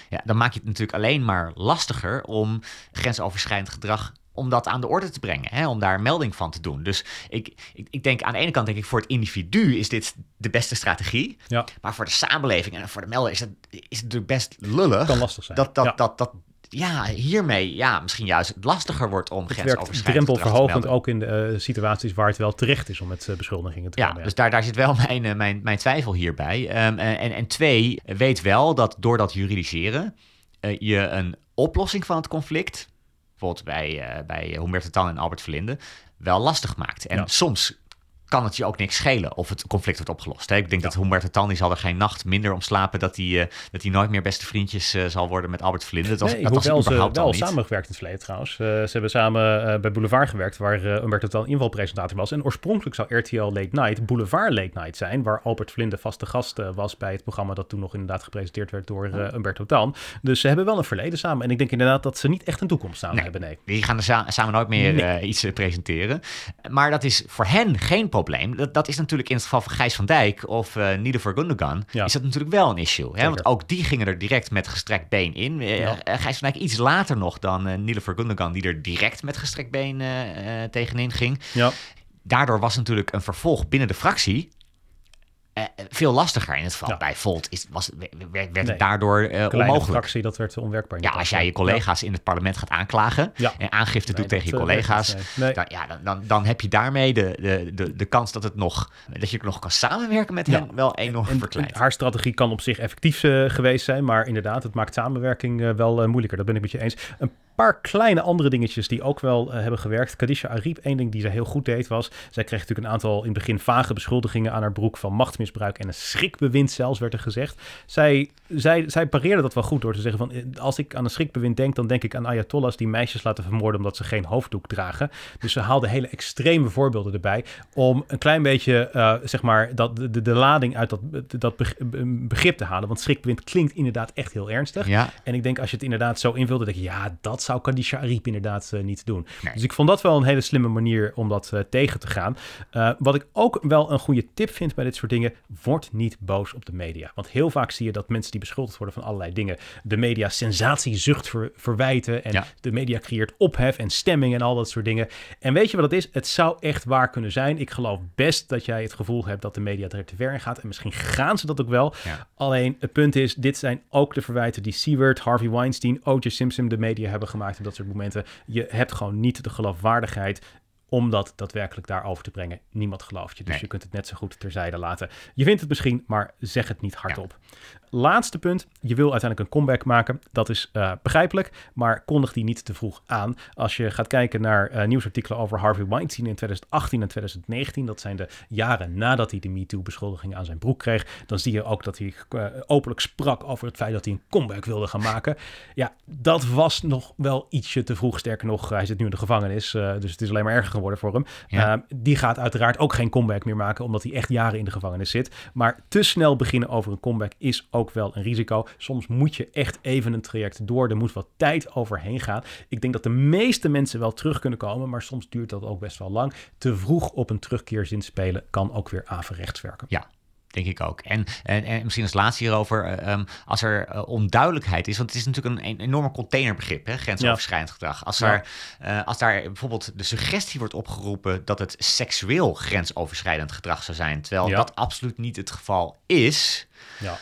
ja, dan maak je het natuurlijk alleen maar lastiger om grensoverschrijdend gedrag om dat aan de orde te brengen, hè, om daar melding van te doen. Dus ik, ik, ik, denk aan de ene kant denk ik voor het individu is dit de beste strategie, ja. maar voor de samenleving en voor de melder is het, is het best lullig. Kan lastig zijn. Dat, dat, ja. dat, dat, ja, hiermee ja, misschien juist lastiger wordt om grensoverschrijdend drempelverhogend ook in de uh, situaties waar het wel terecht is om met uh, beschuldigingen te ja, komen. Dus daar, daar zit wel <laughs> mijn, uh, mijn, mijn twijfel hierbij. Um, en, en twee, weet wel dat door dat juridiseren je een oplossing van het conflict bijvoorbeeld bij, uh, bij Humberto Tan en Albert Verlinde, wel lastig maakt. En Ja. soms kan het je ook niks schelen of het conflict wordt opgelost. Hè? Ik denk Ja. dat Humberto Tan die zal er geen nacht minder om slapen dat hij, eh, dat hij nooit meer beste vriendjes eh, zal worden met Albert Verlinde. Dat was, Nee, dat was hoewel ze al wel niet. samengewerkt in het verleden trouwens. Eh, ze hebben samen bij Boulevard gewerkt, waar uh, Umberto Tan invalpresentator was. En oorspronkelijk zou RTL Late Night Boulevard Late Night zijn, waar Albert Vlinde vaste gast was bij het programma dat toen nog inderdaad gepresenteerd werd door Oh. eh, Umberto Tan. Dus ze hebben wel een verleden samen. En ik denk inderdaad dat ze niet echt een toekomst samen Nee. hebben, nee. Die gaan er sa- samen nooit meer Nee. iets presenteren. Maar dat is voor hen geen probleem. Dat, dat is natuurlijk in het geval van Gijs van Dijk of eh Nieder Gundogan... Ja. is dat natuurlijk wel een issue. Hè? Want ook die gingen er direct met gestrekt been in. Eh, Ja. eh, Gijs van Dijk iets later nog dan eh Nieder Gundogan... die er direct met gestrekt been tegenin ging. Ja, Daardoor was natuurlijk een vervolg binnen de fractie... eh, veel lastiger in het geval. Ja. Bij Volt is, was, werd, werd Nee. daardoor eh, kleine onmogelijk. fractie, dat werd onwerkbaar. Ja, als jij je collega's in het parlement gaat aanklagen Ja. en aangifte Nee, doet tegen je eh, collega's, nee. dan, ja, dan, dan, dan heb je daarmee de, de, de, de kans dat, het nog, dat je nog kan samenwerken met hen wel enorm En verkleind. haar strategie kan op zich effectief eh, geweest zijn, maar inderdaad, het maakt samenwerking eh, wel eh, moeilijker. Dat ben ik met je eens. Een paar kleine andere dingetjes die ook wel eh, hebben gewerkt. Kadisha Ariep, één ding die zij heel goed deed was, zij kreeg natuurlijk een aantal in het begin vage beschuldigingen aan haar broek van machtsmisbruik en een schrikbewind zelfs, werd er gezegd. Zij, zij, zij pareerde dat wel goed door te zeggen van, eh, als ik aan een schrikbewind denk, dan denk ik aan ayatollahs die meisjes laten vermoorden omdat ze geen hoofddoek dragen. Dus ze haalde hele extreme voorbeelden erbij om een klein beetje, eh, zeg maar, dat, de, de, de lading uit dat, dat beg- begrip te halen. Want schrikbewind klinkt inderdaad echt heel ernstig. Ja, En ik denk als je het inderdaad zo invult, dan denk je, ja, dat zou Ariep inderdaad eh, niet doen. Nee. Dus ik vond dat wel een hele slimme manier om dat tegen te gaan. Wat ik ook wel een goede tip vind bij dit soort dingen, word niet boos op de media. Want heel vaak zie je dat mensen die beschuldigd worden van allerlei dingen, de media sensatiezucht ver- verwijten en Ja. de media creëert ophef en stemming en al dat soort dingen. En weet je wat het is? Het zou echt waar kunnen zijn. Ik geloof best dat jij het gevoel hebt dat de media er te ver in gaat. En misschien gaan ze dat ook wel. Ja. Alleen het punt is, dit zijn ook de verwijten die Seward, Harvey Weinstein, O.J. Simpson de media hebben gemaakt op dat soort momenten. Je hebt gewoon niet de geloofwaardigheid om dat daadwerkelijk daarover te brengen. Niemand gelooft je, dus Nee. je kunt het net zo goed terzijde laten. Je vindt het misschien, maar zeg het niet hardop. Laatste punt. Je wil uiteindelijk een comeback maken. Dat is uh, begrijpelijk, maar kondig die niet te vroeg aan. Als je gaat kijken naar uh, nieuwsartikelen over Harvey Weinstein in 2018 en 2019, dat zijn de jaren nadat hij de MeToo-beschuldigingen aan zijn broek kreeg, dan zie je ook dat hij uh, openlijk sprak over het feit dat hij een comeback wilde gaan maken. Ja, dat was nog wel ietsje te vroeg. Sterker nog, hij zit nu in de gevangenis, dus het is alleen maar erger geworden voor hem. Ja. die gaat uiteraard ook geen comeback meer maken, omdat hij echt jaren in de gevangenis zit. Maar te snel beginnen over een comeback is ook wel een risico. Soms moet je echt even een traject door. Er moet wat tijd overheen gaan. Ik denk dat de meeste mensen wel terug kunnen komen, maar soms duurt dat ook best wel lang. Te vroeg op een terugkeerzin spelen kan ook weer averechts werken. Ja, denk ik ook. En, en, en misschien als laatste hierover, eh, ehm, als er eh, onduidelijkheid is, want het is natuurlijk een, een enorme containerbegrip, hè, grensoverschrijdend gedrag. Als, er, uh, als daar bijvoorbeeld de suggestie wordt opgeroepen dat het seksueel grensoverschrijdend gedrag zou zijn, terwijl dat absoluut niet het geval is, ja.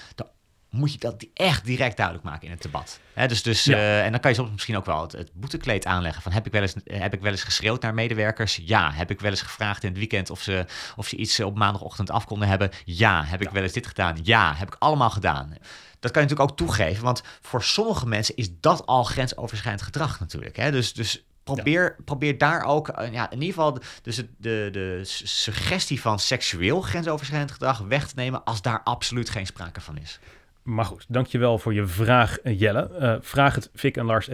Moet je dat echt direct duidelijk maken in het debat. dus, dus, uh, en dan kan je soms misschien ook wel het, het, boetekleed aanleggen. Van, heb, ik wel eens, heb ik wel eens geschreeuwd naar medewerkers? Ja. Heb ik wel eens gevraagd in het weekend of ze, of ze iets op maandagochtend af konden hebben? Ja. Heb ik wel eens dit gedaan? Ja. Heb ik allemaal gedaan. Dat kan je natuurlijk ook toegeven, want voor sommige mensen is dat al grensoverschrijdend gedrag natuurlijk. Hè? Dus, dus probeer, probeer daar ook, uh, ja, in ieder geval dus de, de, de suggestie van seksueel grensoverschrijdend gedrag weg te nemen als daar absoluut geen sprake van is. Maar goed, dankjewel voor je vraag, eh, Jelle. Uh, vraag het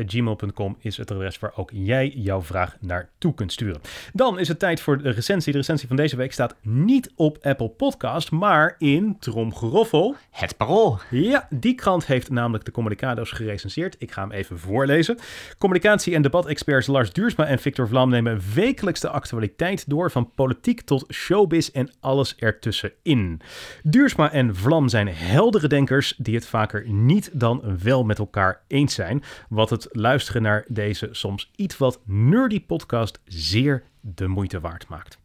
gmail.com is het adres waar ook jij jouw vraag naartoe kunt sturen. Dan is het tijd voor de recensie. De recensie van deze week staat niet op Apple Podcast, maar in Tromgeroffel. Het Parool. Ja, die krant heeft namelijk de Communicado's gerecenseerd. Ik ga hem even voorlezen. Communicatie- en debatexperts Lars Duursma en Victor Vlam nemen wekelijks de actualiteit door van politiek tot showbiz en alles ertussenin. Duursma en Vlam zijn heldere denkers die het vaker niet dan wel met elkaar eens zijn. Wat het luisteren naar deze soms iets wat nerdy podcast zeer de moeite waard maakt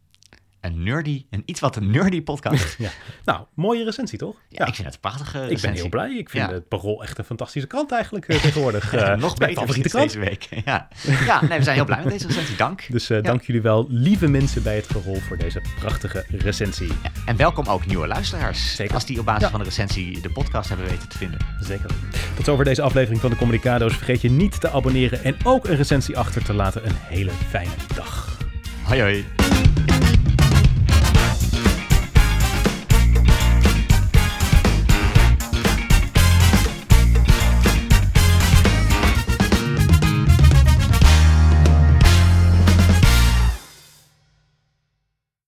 een nerdy, een iets wat een nerdy podcast. <laughs> ja. Nou, mooie recensie toch? Ja, ik vind het een prachtige recensie. Ik ben heel blij. Ik vind het Parool echt een fantastische krant eigenlijk uh, tegenwoordig. Uh, <laughs> Nog beter deze week. <laughs> ja, ja nee, we zijn heel blij met deze recensie. Dank. Dus uh, dank jullie wel, lieve mensen bij het Parool, voor deze prachtige recensie. en welkom ook nieuwe luisteraars. Zeker. Als die op basis van de recensie de podcast hebben weten te vinden. Zeker. Tot zover deze aflevering van de Communicado's. Vergeet je niet te abonneren en ook een recensie achter te laten. Een hele fijne dag. Hoi hoi.